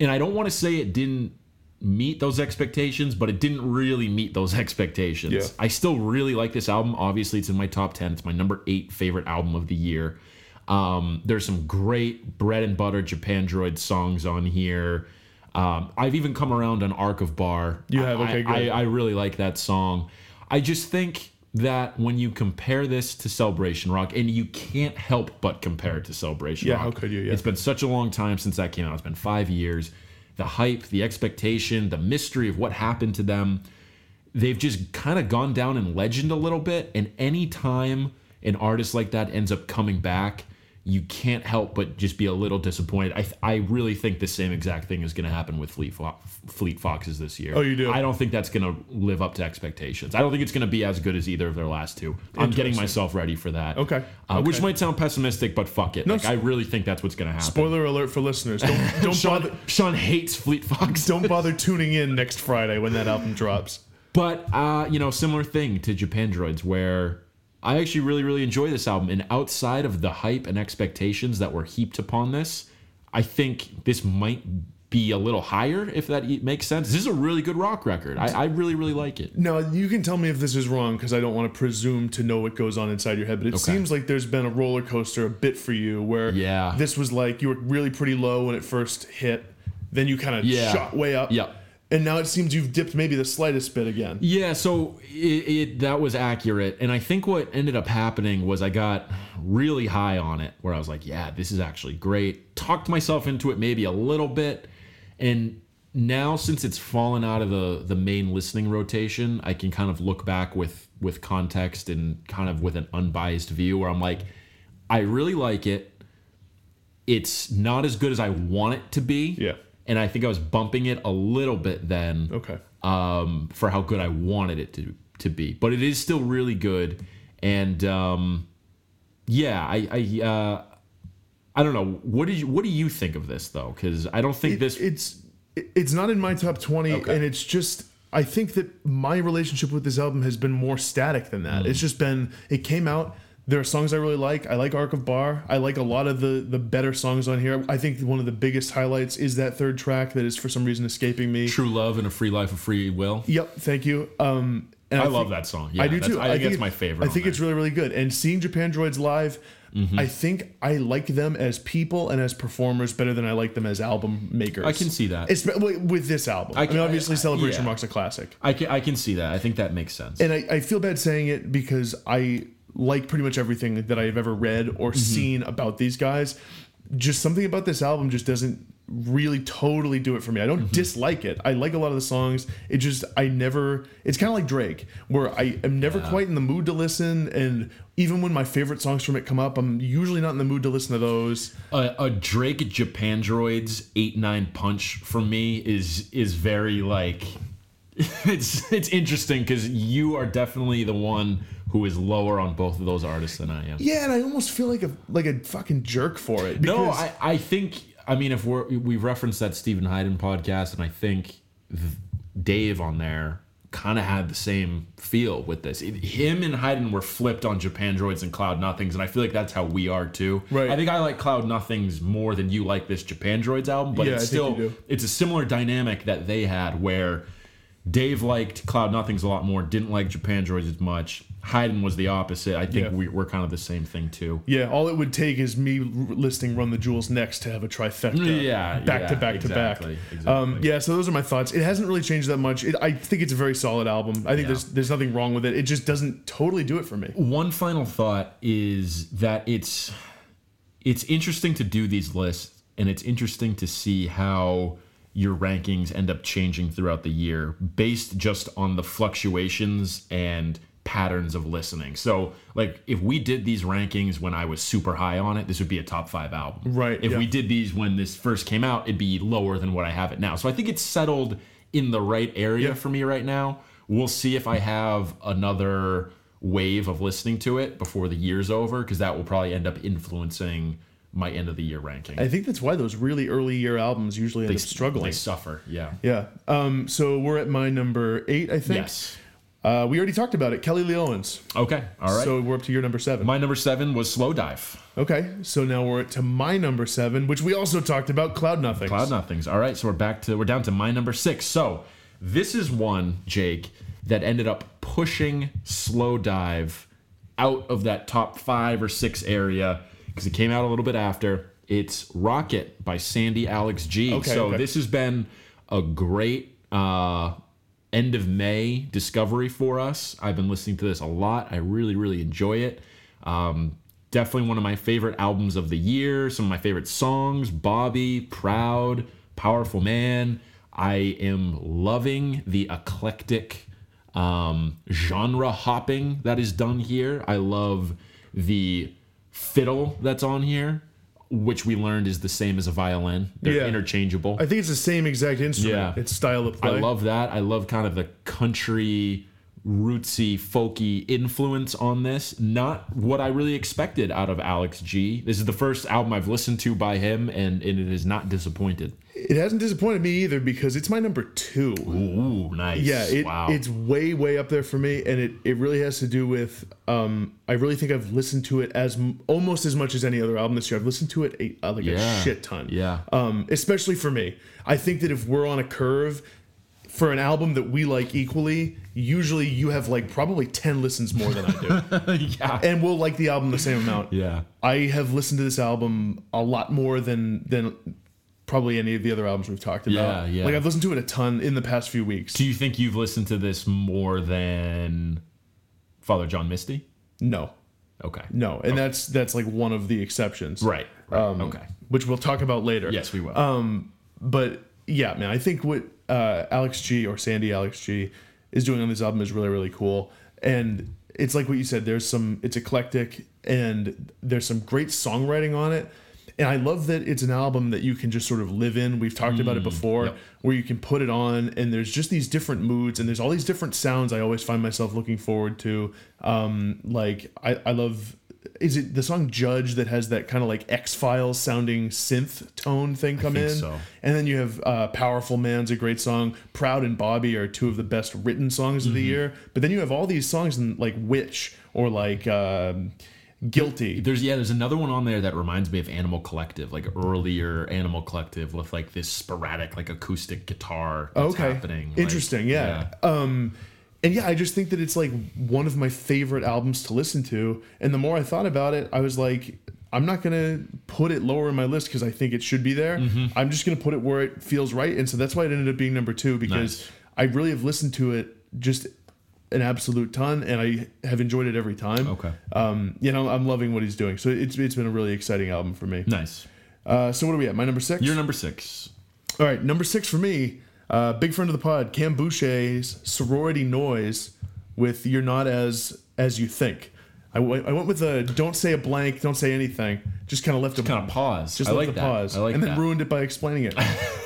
and I don't want to say it didn't meet those expectations, but it didn't really meet those <laughs> expectations. Yeah. I still really like this album. Obviously, it's in my top 10. It's my number eight favorite album of the year. Um, there's some great bread and butter Japandroid songs on here. Um, I've even come around on Arc of Bar. You have? Okay, I. I, I really like that song. I just think that when you compare this to Celebration Rock, and you can't help but compare it to Celebration Yeah, Rock. how could you? Yeah. It's been such a long time since that came out. It's been five years. The hype, the expectation, the mystery of what happened to them, they've just kind of gone down in legend a little bit. And any time an artist like that ends up coming back, you can't help but just be a little disappointed. I, I really think the same exact thing is going to happen with Fleet, Fo- Fleet Foxes this year. Oh, you do? I don't think that's going to live up to expectations. I don't think it's going to be as good as either of their last two. I'm getting myself ready for that. Okay. Uh, Which might sound pessimistic, but fuck it. No, like, I really think that's what's going to happen. Spoiler alert for listeners. Don't don't <laughs> Sean, bother Sean hates Fleet Fox. don't bother tuning in next Friday when that album drops. But uh, you know, similar thing to Japandroids, where I actually really, really enjoy this album. And outside of the hype and expectations that were heaped upon this, I think this might be a little higher, if that makes sense. This is a really good rock record. I, I really, really like it. Now you can tell me if this is wrong because I don't want to presume to know what goes on inside your head. But it Okay. seems like there's been a roller coaster a bit for you where Yeah. this was like you were really pretty low when it first hit, then you kind of Yeah. shot way up. Yeah. And now it seems you've dipped maybe the slightest bit again. Yeah, so it, it that was accurate, and I think what ended up happening was I got really high on it, where I was like, "Yeah, this is actually great." Talked myself into it maybe a little bit, and now since it's fallen out of the the main listening rotation, I can kind of look back with with context and kind of with an unbiased view, where I'm like, I really like it. It's not as good as I want it to be. Yeah. And I think I was bumping it a little bit then Okay. um, for how good I wanted it to to be. But it is still really good, and um, yeah, I I, uh, I don't know. What did you What do you think of this though? Because I don't think It- this. it's it's not in my top 20 Okay. and it's just i think that my relationship with this album has been more static than Mm. that it's just been it came out there are songs i really like i like arc of bar i like a lot of the the better songs on here i think one of the biggest highlights is that third track that is for some reason escaping me True love and a free life of free will. yep thank you um and I, think- love that song. Yeah, I do too. I think it- it's my favorite. I think it's really, really good. And seeing Japandroids live, Mm-hmm. I think I like them as people and as performers better than I like them as album makers. I can see that. Espe- with this album. I, can- mean, obviously, I- Celebration yeah. Rock's a classic. I can I can see that. I think that makes sense. And I, I feel bad saying it because I like pretty much everything that I've ever read or Mm-hmm. seen about these guys. Just something about this album just doesn't really totally do it for me. I don't Mm-hmm. dislike it. I like a lot of the songs. It just I never it's kind of like Drake where I am never quite in the mood to listen and even when my favorite songs from it come up, I'm usually not in the mood to listen to those. a, a Drake Japandroids eight nine punch for me is is very like <laughs> it's it's interesting because you are definitely the one who is lower on both of those artists than I am. Yeah, and I almost feel like a like a fucking jerk for it. No, I, I think I mean if we're we referenced that Steven Hyden podcast and I think Dave on there kind of had the same feel with this. It- him and Hayden were flipped on Japandroids and Cloud Nothings, and I feel like that's how we are too. Right. I think I like Cloud Nothings more than you like this Japandroids album, but Yeah, it's still it's a similar dynamic that they had where Dave liked Cloud Nothings a lot more, didn't like Japandroids as much. Hyden was the opposite. I think Yeah. we, we're kind of the same thing too. Yeah, all it would take is me listing "Run the Jewels" next to have a trifecta. Yeah, back yeah, to back exactly, to back. exactly. Um, yeah, so those are my thoughts. It hasn't really changed that much. It, I think it's a very solid album. I think Yeah. there's there's nothing wrong with it. It just doesn't totally do it for me. one final thought is that it's it's interesting to do these lists and it's interesting to see how your rankings end up changing throughout the year based just on the fluctuations and patterns of listening. So, like if we did these rankings when I was super high on it, this would be a top 5 album. Right, If yeah. we did these when this first came out, it'd be lower than what I have it now. So, I think it's settled in the right area Yeah. for me right now. We'll see if I have another wave of listening to it before the year's over because that will probably end up influencing my end of the year ranking. I think that's why those really early year albums usually end up struggling. They suffer. Yeah. yeah. Um. So we're at my number eight, I think. Yes. Uh, we already talked about it. Kelly Lee Owens. Okay. All right. So we're up to your number seven. my number seven was Slowdive. okay. So now we're to my number seven, which we also talked about. Cloud Nothings. Cloud Nothings. All right. So we're back to we're down to my number six. So this is one Jake that ended up pushing Slowdive out of that top five or six area because it came out a little bit after. It's Rocket by Sandy Alex G. Okay, so okay. this has been a great uh, end of May discovery for us. I've been listening to this a lot. I really, really enjoy it. Um, definitely one of my favorite albums of the year. Some of my favorite songs Bobby, Proud, Powerful Man. I am loving the eclectic um, genre hopping that is done here. I love the fiddle that's on here, which we learned is the same as a violin. They're Yeah. interchangeable. I think it's the same exact instrument. Yeah. It's style of play. I love that. I love kind of the country, rootsy, folky influence on this. Not what I really expected out of Alex G. This is the first album I've listened to by him, and, and it has not disappointed. It hasn't disappointed me either because it's my number two. Ooh, nice. Yeah, it, wow. it's way, way up there for me, and it, it really has to do with. Um, I really think I've listened to it as almost as much as any other album this year. I've listened to it a, uh, like Yeah. a shit ton. Yeah. Um, especially for me, I think that if we're on a curve for an album that we like equally, usually you have like probably ten listens more than I do, <laughs> yeah. and we'll like the album the same amount. Yeah. I have listened to this album a lot more than than probably any of the other albums we've talked about. Yeah, yeah. Like I've listened to it a ton in the past few weeks. Do you think you've listened to this more than Father John Misty? No, Okay. no, and that's that's like one of the exceptions, Right. right. Um, okay. Which we'll talk about later. Yes, we will. Um, but yeah, man, I think what uh, Alex G or Sandy Alex G is doing on this album is really really cool, and it's like what you said. There's some, it's eclectic, and there's some great songwriting on it. And I love that it's an album that you can just sort of live in. We've talked about it before, Mm, yep. where you can put it on, and there's just these different moods, and there's all these different sounds. I always find myself looking forward to. Um, like I, I love. Is it the song "Judge" that has that kind of like X Files sounding synth tone thing come think in? so. And then you have uh, Powerful Man's a great song. Proud and Bobby are two of the best written songs of the Mm-hmm. year. But then you have all these songs in like Witch or like um, Guilty. There's yeah, there's another one on there that reminds me of Animal Collective, like earlier Animal Collective with like this sporadic like acoustic guitar that's okay. happening. Like, Interesting. yeah. Um, and yeah, I just think that it's like one of my favorite albums to listen to. And the more I thought about it, I was like, I'm not gonna put it lower in my list because I think it should be there. Mm-hmm. I'm just gonna put it where it feels right, and so that's why it ended up being number two because Nice. I really have listened to it just an absolute ton, and I have enjoyed it every time. Okay. Um, you know, I'm loving what he's doing, so it's it's been a really exciting album for me. Nice. Uh, so what are we at? My number six. You're number six. All right, number six for me, uh, big friend of the pod, Cam Boucher's "Sorority Noise" with "You're Not As As You Think." I went I went with a "Don't say a blank, don't say anything." Just kind of left a Kind of pause. just I left like that. pause, I like and that. then ruined it by explaining it.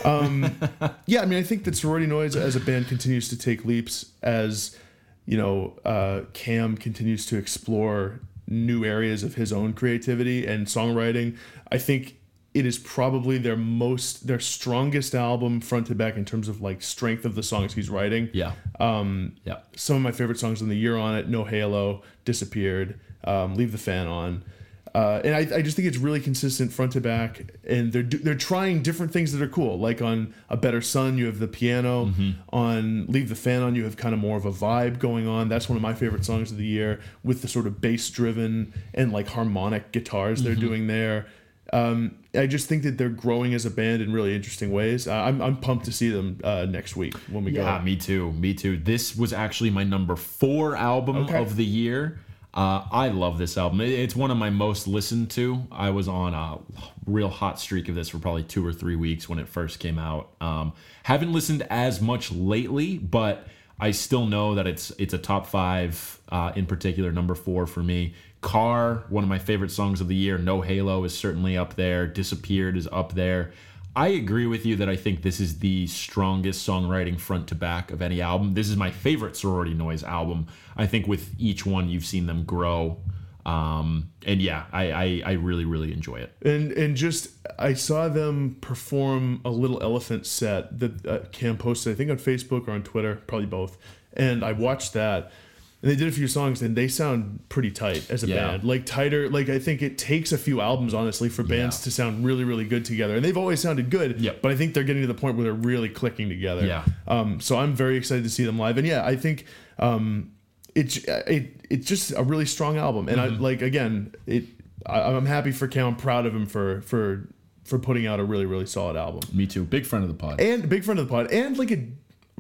um, <laughs> yeah, I mean, I think that Sorority Noise as a band continues to take leaps as you know uh, Cam continues to explore new areas of his own creativity and songwriting. I think it is probably their most their strongest album front to back in terms of like strength of the songs he's writing. yeah. Um. Yeah. Some of my favorite songs in the year on it: "No Halo," "Disappeared," um, "Leave the Fan On." Uh, and I, I just think it's really consistent front to back, and they're they're trying different things that are cool. Like on "A Better Sun," you have the piano. On "Leave the Fan On," you have kind of more of a vibe going on. That's one of my favorite songs of the year, with the sort of bass driven and like harmonic guitars they're doing there. Um, I just think that they're growing as a band in really interesting ways. Uh, I'm I'm pumped to see them uh, next week when we Yeah, go. Yeah, me too. Me too. This was actually my number four album Okay. of the year. Uh, I love this album. It's one of my most listened to. I was on a real hot streak of this for probably two or three weeks when it first came out. Um, haven't listened as much lately, but I still know that it's it's a top five. Uh, in particular, number four for me. Car, one of my favorite songs of the year. No Halo is certainly up there. Disappeared is up there. I agree with you that I think this is the strongest songwriting front to back of any album. This is my favorite Sorority Noise album. I think with each one you've seen them grow. Um, and yeah, I, I, I really, really enjoy it. And and just I saw them perform a little elephant set that uh, Cam posted, I think on Facebook or on Twitter, probably both. And I watched that. And they did a few songs and they sound pretty tight as a Yeah. band. Like tighter, like I think it takes a few albums honestly for bands Yeah. to sound really really good together. And they've always sounded good, Yep. but I think they're getting to the point where they're really clicking together. Yeah. Um so I'm very excited to see them live. And yeah, I think um it's it, it's just a really strong album and Mm-hmm. i like again it I, i'm happy for cam i'm proud of him for for for putting out a really really solid album Me too. Big friend of the pod. and big friend of the pod and like a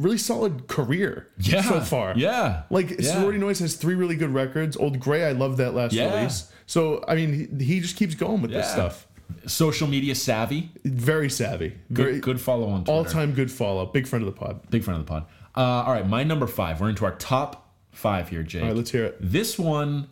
really solid career Yeah. so far. Yeah. Like Yeah. Sorority Noise has three really good records. Old Gray, I love that last Yeah. release. So I mean, he, he just keeps going with this stuff. Social media savvy. Very savvy. Good, Very good follow on Twitter. all time good follow. Big friend of the pod. Big friend of the pod. Uh, all right, my number five. We're into our top five here, Jake. All right, let's hear it. This one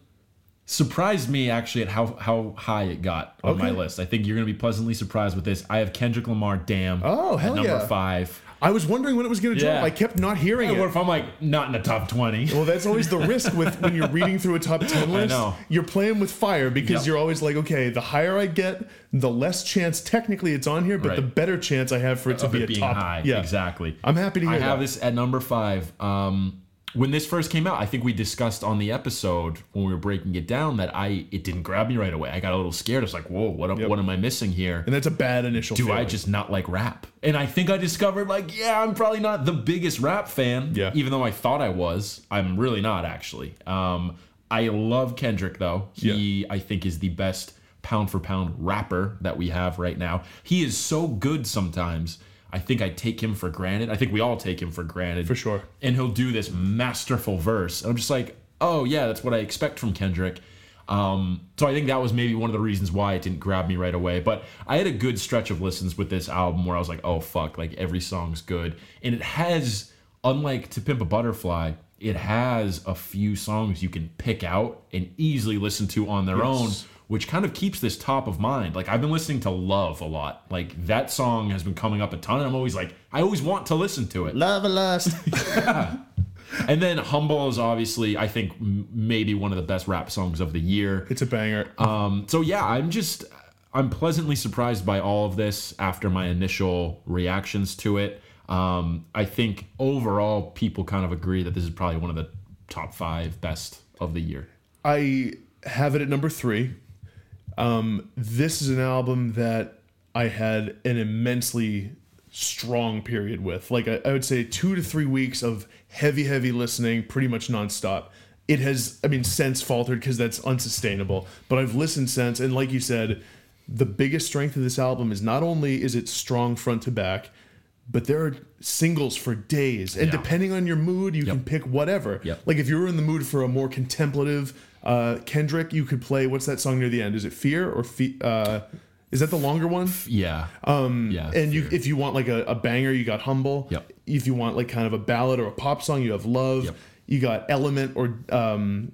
surprised me actually at how how high it got on my list. I think you're going to be pleasantly surprised with this. I have Kendrick Lamar, "Damn." Oh, hell at number yeah. five. I was wondering when it was going to drop. Yeah. I kept not hearing it. what if I'm like not in the top twenty? Well, that's always the <laughs> risk with when you're reading through a top 10 list. know. You're playing with fire because Yep. you're always like, okay, the higher I get, the less chance technically it's on here, but Right. the better chance I have for it to of be it a being top. high. Yeah. exactly. I'm happy to hear I have that. this at number five. Um, when this first came out, I think we discussed on the episode when we were breaking it down that I it didn't grab me right away. I got a little scared. I was like, "Whoa, what? am- Yep. What am I missing here?" And that's a bad initial do I just not like rap? And I think I discovered like, yeah, I'm probably not the biggest rap fan. Yeah. Even though I thought I was, I'm really not actually. Um, I love Kendrick though. He I think is the best pound for pound rapper that we have right now. He is so good sometimes. I think I take him for granted. I think we all take him for granted. For sure. And he'll do this masterful verse. And I'm just like, oh yeah, that's what I expect from Kendrick. Um, so I think that was maybe one of the reasons why it didn't grab me right away. But I had a good stretch of listens with this album where I was like, oh fuck, like every song's good. And it has, unlike To Pimp a Butterfly, it has a few songs you can pick out and easily listen to on their own, which kind of keeps this top of mind. Like I've been listening to Love a lot. Like that song has been coming up a ton. And I'm always like, I always want to listen to it. Love and lust. <laughs> And then Humble is obviously, I think, m- maybe one of the best rap songs of the year. it's a banger. Um, so yeah, I'm just I'm pleasantly surprised by all of this after my initial reactions to it. Um, I think overall people kind of agree that this is probably one of the top five best of the year. I have it at number three. Um, this is an album that I had an immensely strong period with. Like I, I would say two to three weeks of heavy, heavy listening, pretty much nonstop. It has, I mean, since faltered because that's unsustainable. But I've listened since, and like you said, the biggest strength of this album is not only is it strong front to back, but there are singles for days, and Yeah. depending on your mood, you can pick whatever. Yep. Like if you were in the mood for a more contemplative uh, Kendrick, you could play what's that song near the end? Is it Fear or Fe- uh, is that the longer one? Yeah. Um. Yeah. And you, if you want like a, a banger, you got Humble. Yep. If you want like kind of a ballad or a pop song, you have Love. Yep. You got Element or um,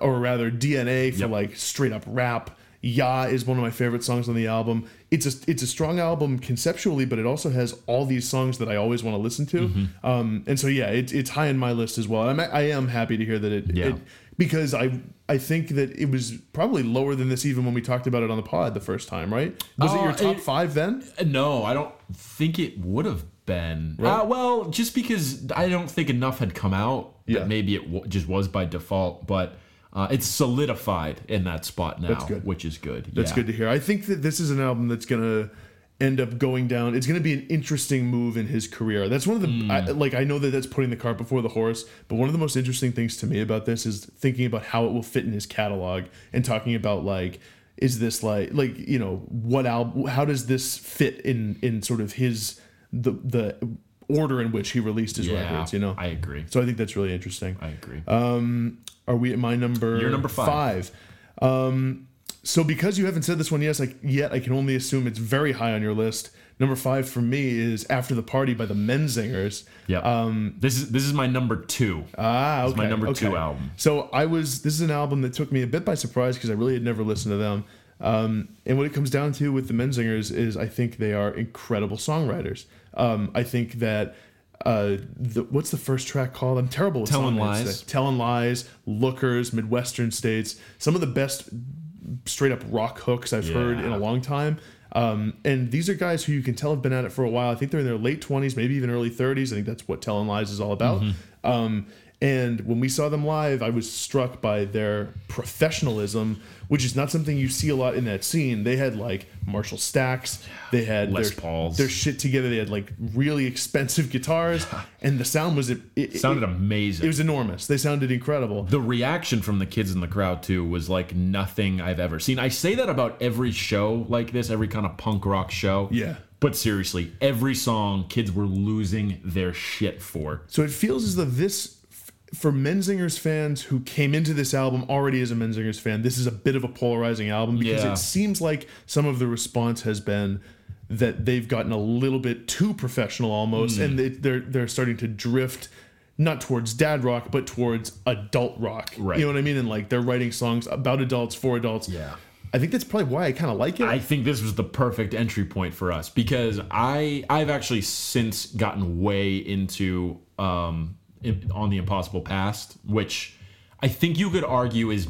or rather DNA for Yep. like straight up rap. Ya is one of my favorite songs on the album. It's a it's a strong album conceptually, but it also has all these songs that I always want to listen to. Mm-hmm. Um, and so yeah, it, it's high in my list as well. I'm, I am happy to hear that it, Yeah. it because I I think that it was probably lower than this even when we talked about it on the pod the first time, right? Was it Uh, your top it- five then? No, I don't think it would have been. Uh, well, just because I don't think enough had come out. Yeah. That maybe it w- just was by default, but uh, it's solidified in that spot now, which is good. That's yeah. good to hear. I think that this is an album that's gonna end up going down. It's gonna be an interesting move in his career. That's one of the Hmm. I, like I know that that's putting the cart before the horse, but one of the most interesting things to me about this is thinking about how it will fit in his catalog and talking about like is this like like you know what album how does this fit in in sort of his the the order in which he released his Yeah, records you know I agree. so i think that's really interesting I agree. Um are we at my number? You're number five. five. Um, so because you haven't said this one yes, I, yet, I can only assume it's very high on your list. Number five for me is "After the Party" by the Menzingers. yeah. Um. This is this is my number two. Ah, okay. my number two album. So I was. This is an album that took me a bit by surprise because I really had never listened to them. Um, and what it comes down to with the Menzingers is I think they are incredible songwriters. Um, I think that uh, the, what's the first track called? I'm terrible with Telling Lies. today. Telling Lies, Lookers, Midwestern States. Some of the best straight up rock hooks I've heard in a long time. Um, and these are guys who you can tell have been at it for a while. I think they're in their late 20s, maybe even early 30s. I think that's what Telling Lies is all about. Um, and when we saw them live, I was struck by their professionalism, which is not something you see a lot in that scene. They had like Marshall Stacks, they had Les their, Pauls. their shit together. They had like really expensive guitars, <laughs> and the sound was it, it, Sounded it, amazing. it was enormous. They sounded incredible. the reaction from the kids in the crowd too was like nothing I've ever seen. I say that about every show like this, every kind of punk rock show. Yeah. But seriously, every song kids were losing their shit for. So it feels as though this, for Menzingers fans who came into this album already as a Menzingers fan, this is a bit of a polarizing album because Yeah. it seems like some of the response has been that they've gotten a little bit too professional almost, Hmm. and they, they're they're starting to drift. Not towards dad rock, but towards adult rock. Right. You know what I mean? And like they're writing songs about adults for adults. Yeah. I think that's probably why I kind of like it. I think this was the perfect entry point for us because I I've actually since gotten way into um on the Impossible Past, which I think you could argue is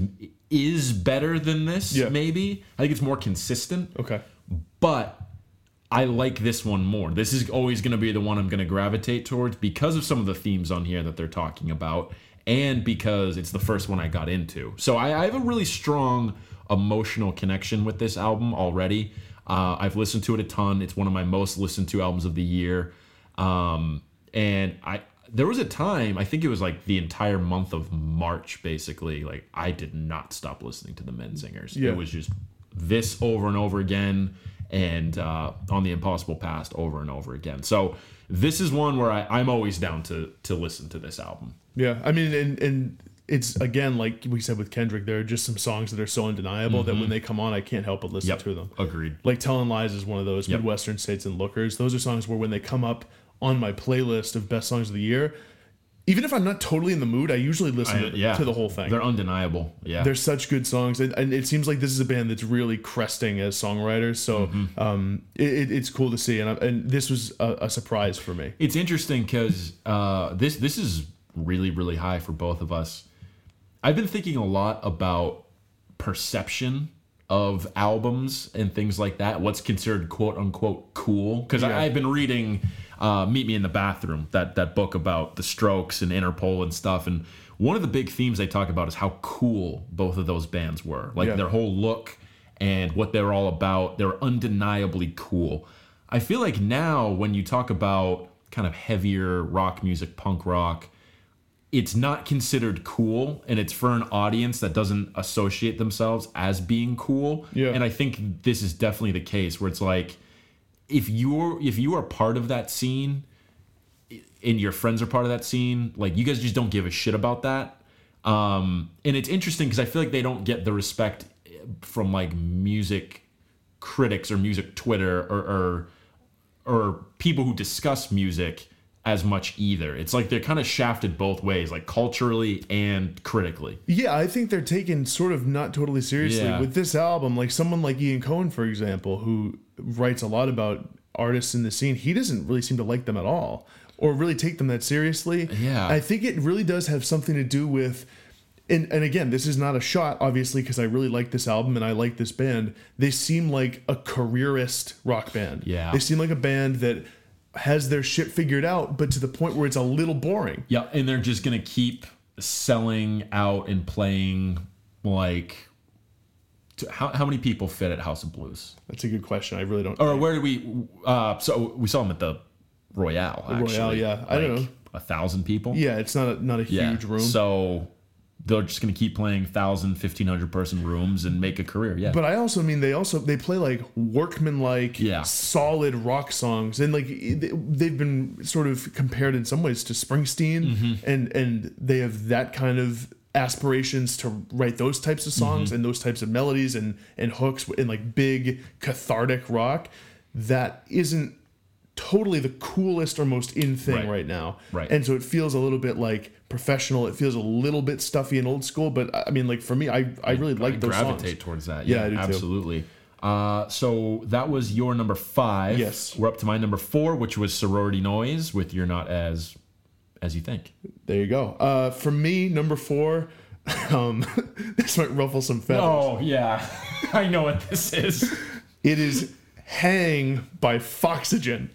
is better than this. Yeah. Maybe I think it's more consistent. okay. but I like this one more. This is always going to be the one I'm going to gravitate towards because of some of the themes on here that they're talking about, and because it's the first one I got into. So I, I have a really strong emotional connection with this album already. Uh, I've listened to it a ton. It's one of my most listened to albums of the year, um, and I. There was a time, I think it was like the entire month of March, basically. Like I did not stop listening to the Menzingers. Yeah. It was just this over and over again and uh, on the impossible past over and over again so this is one where I, i'm always down to to listen to this album Yeah, I mean, and and it's again like we said with Kendrick, there are just some songs that are so undeniable that when they come on, I can't help but listen to them. agreed Like "Telling Lies" is one of those Yep. Midwestern states and lookers. Those are songs where when they come up on my playlist of best songs of the year, even if I'm not totally in the mood, I usually listen I- to, yeah to the whole thing. they're undeniable yeah They're such good songs, and, and it seems like this is a band that's really cresting as songwriters. So Mm-hmm. um, it, it- it's cool to see, and I, and this was a, a surprise for me. it's interesting because uh, this this is really really high for both of us i've been thinking a lot about perception of albums and things like that what's considered quote unquote cool because Yeah. i've been reading uh, meet me in the bathroom that that book about the strokes and interpol and stuff and one of the big themes they talk about is how cool both of those bands were like Yeah. their whole look and what they're all about they're undeniably cool i feel like now when you talk about kind of heavier rock music punk rock it's not considered cool and it's for an audience that doesn't associate themselves as being cool Yeah. and i think this is definitely the case where it's like if you're if you are part of that scene and your friends are part of that scene like you guys just don't give a shit about that. Um and it's interesting because i feel like they don't get the respect from like music critics or music twitter or or, or people who discuss music as much either it's like they're kind of shafted both ways like culturally and critically Yeah, I think they're taken sort of not totally seriously Yeah. with this album. Like someone like Ian Cohen, for example, who writes a lot about artists in the scene, he doesn't really seem to like them at all or really take them that seriously. Yeah. I think it really does have something to do with. And, and again, this is not a shot, obviously, because I really like this album and I like this band. They seem like a careerist rock band. Yeah. They seem like a band that has their shit figured out, but to the point where it's a little boring. Yeah, and they're just gonna keep selling out and playing like. To, how, how many people fit at House of Blues? That's a good question. I really don't. Know. Or where did we? Uh, so we saw them at the Royale. Actually. Royale, yeah. I don't know. A thousand people. yeah, it's not a, not a Yeah. huge room. So they're just gonna keep playing 1,000, 1,500 person rooms and make a career. Yeah. But I also mean they also they play like workmanlike, Yeah. solid rock songs, and like they- they've been sort of compared in some ways to Springsteen, Mm-hmm. and and they have that kind of aspirations to write those types of songs Mm-hmm. and those types of melodies and and hooks in like big cathartic rock that isn't totally the coolest or most in thing Right. right, now. Right. And so it feels a little bit like professional. It feels a little bit stuffy and old school, but I I mean like for me I I really like I those gravitate songs. towards that. Yeah, Yeah, I do too. absolutely. Uh, so that was your number five. Yes. We're up to my number four, which was Sorority Noise with You're Not As As You Think. There you go. Uh, for me, number four, <laughs> um, <laughs> this might ruffle some feathers. Oh, yeah. <laughs> I know what this is. It is Hang by Foxygen.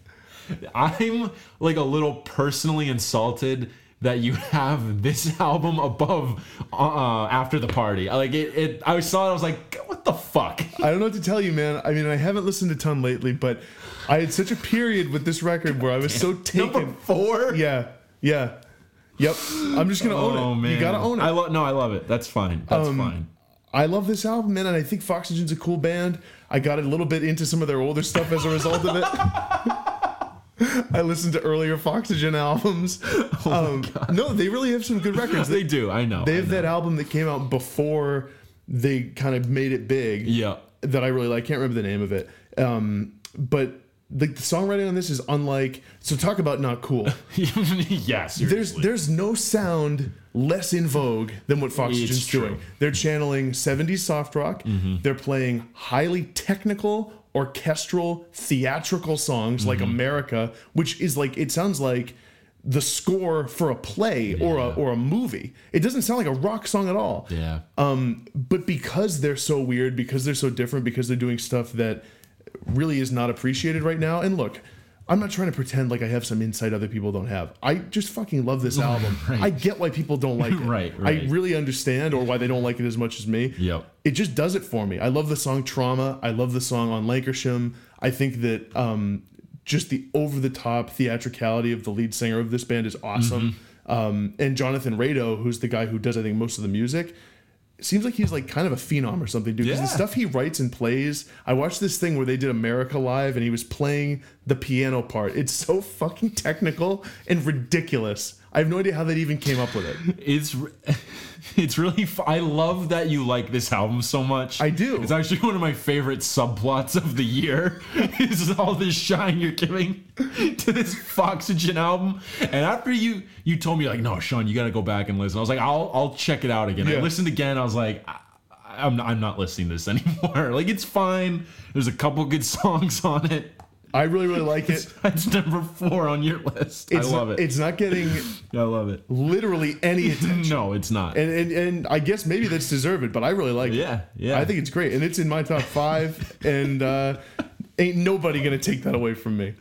<laughs> I'm like a little personally insulted that you have this <laughs> album above uh, after the party. I Like it, it I saw it, I was like, what the fuck? I don't know what to tell you, man. I mean, I haven't listened a ton lately, but I had such a period with this record where I was so <laughs> taken. Number four. Yeah, yeah, yep. I'm just gonna own it. Oh man, You gotta own it. I love no, I love it. That's fine. That's Um, fine. I love this album, man, and I think Foxygen's a cool band. I got a little bit into some of their older stuff as a result of it. <laughs> I listened to earlier Foxygen albums. <laughs> um, no, they really have some good records. <laughs> They do. I know. They have know. that album that came out before they kind of made it big. Yeah. That I really like. Can't remember the name of it. Um, but the, the songwriting on this is unlike. So talk about not cool. yes. There's there's no sound less in vogue than what Foxygen's doing. They're channeling 70s soft rock. They're playing highly technical, orchestral, theatrical songs like America, which is like it sounds like the score for a play or a or a movie. It doesn't sound like a rock song at all. yeah. Um, but because they're so weird, because they're so different, because they're doing stuff that really is not appreciated right now. And look, I'm not trying to pretend like I have some insight other people don't have. I just fucking love this <laughs> album. Right. I get why people don't like it. <laughs> Right, I really understand or why they don't like it as much as me. Yep. It just does it for me. I love the song Trauma. I love the song on Lankershim. I think that um, just the over the top theatricality of the lead singer of this band is awesome. Mm-hmm. Um, and Jonathan Rado, who's the guy who does I think most of the music, seems like he's like kind of a phenom or something, dude. 'cause Yeah. the stuff he writes and plays. I watched this thing where they did America Live, and he was playing the piano part. It's so fucking technical and ridiculous. I have no idea how they even came up with it. It's <laughs> it's really. F- I love that you like this album so much. I do. It's actually one of my favorite subplots of the year. <laughs> is all this shine you're giving <laughs> to this Foxygen album. And after you you told me like, no, Sean, you got to go back and listen. I was like, I'll I'll check it out again. I listened again. I was like. I, I'm not, I'm not listening to this anymore. Like it's fine. There's a couple good songs on it. I really, really like it. <laughs> It's number four on your list. It's I love not, it. It's not getting <laughs> I love it. literally any attention. <laughs> No, it's not. And, and and I guess maybe that's deserved, but I really like it. Yeah, yeah. I think it's great, and it's in my top five, and uh, ain't nobody gonna take that away from me.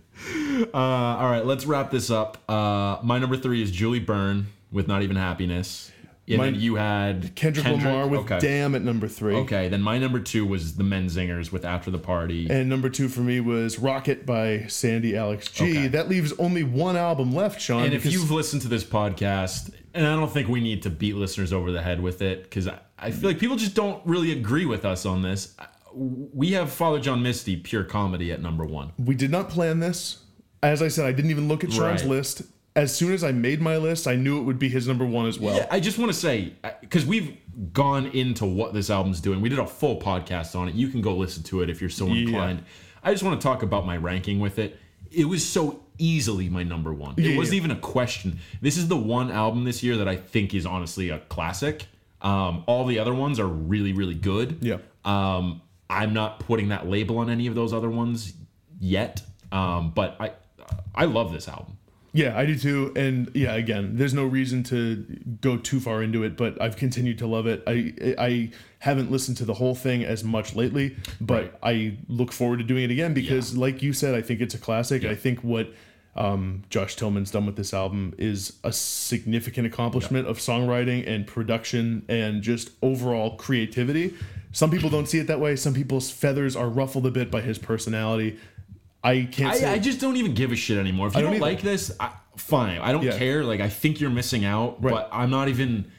Uh, all right, let's wrap this up. Uh, my number three is Julie Byrne with "Not Even Happiness." And then you had Kendrick, Lamar with okay. "Damn" at number three. Okay, then my number two was the Menzingers with "After the Party." And number two for me was "Rocket" by Sandy Alex G. Okay. That leaves only one album left, Sean. and if you've listened to this podcast, and I don't think we need to beat listeners over the head with it because I, I feel like people just don't really agree with us on this. We have Father John Misty, pure comedy, at number one. we did not plan this, as I said, I didn't even look at Sean's Right. list. As soon as I made my list, I knew it would be his number one as well. Yeah, I just want to say because we've gone into what this album's doing. We did a full podcast on it. You can go listen to it if you're so inclined. I just want to talk about my ranking with it. It was so easily my number one. It Yeah, wasn't yeah. even a question. This is the one album this year that I think is honestly a classic. Um, all the other ones are really, really good. Yeah. Um, I'm not putting that label on any of those other ones yet. Um, but I, I love this album. Yeah, I do too. And yeah, again, there's no reason to go too far into it, but I've continued to love it. I I haven't listened to the whole thing as much lately, but I look forward to doing it again because, like you said, I think it's a classic. I think what um, Josh Tillman's done with this album is a significant accomplishment of songwriting and production and just overall creativity. Some people don't see it that way. Some people's feathers are ruffled a bit by his personality. I can't say I, I just don't even give a shit anymore. If you don't don't, like this, I, fine. I don't Yeah. care. Like I think you're missing out, Right. but I'm not even.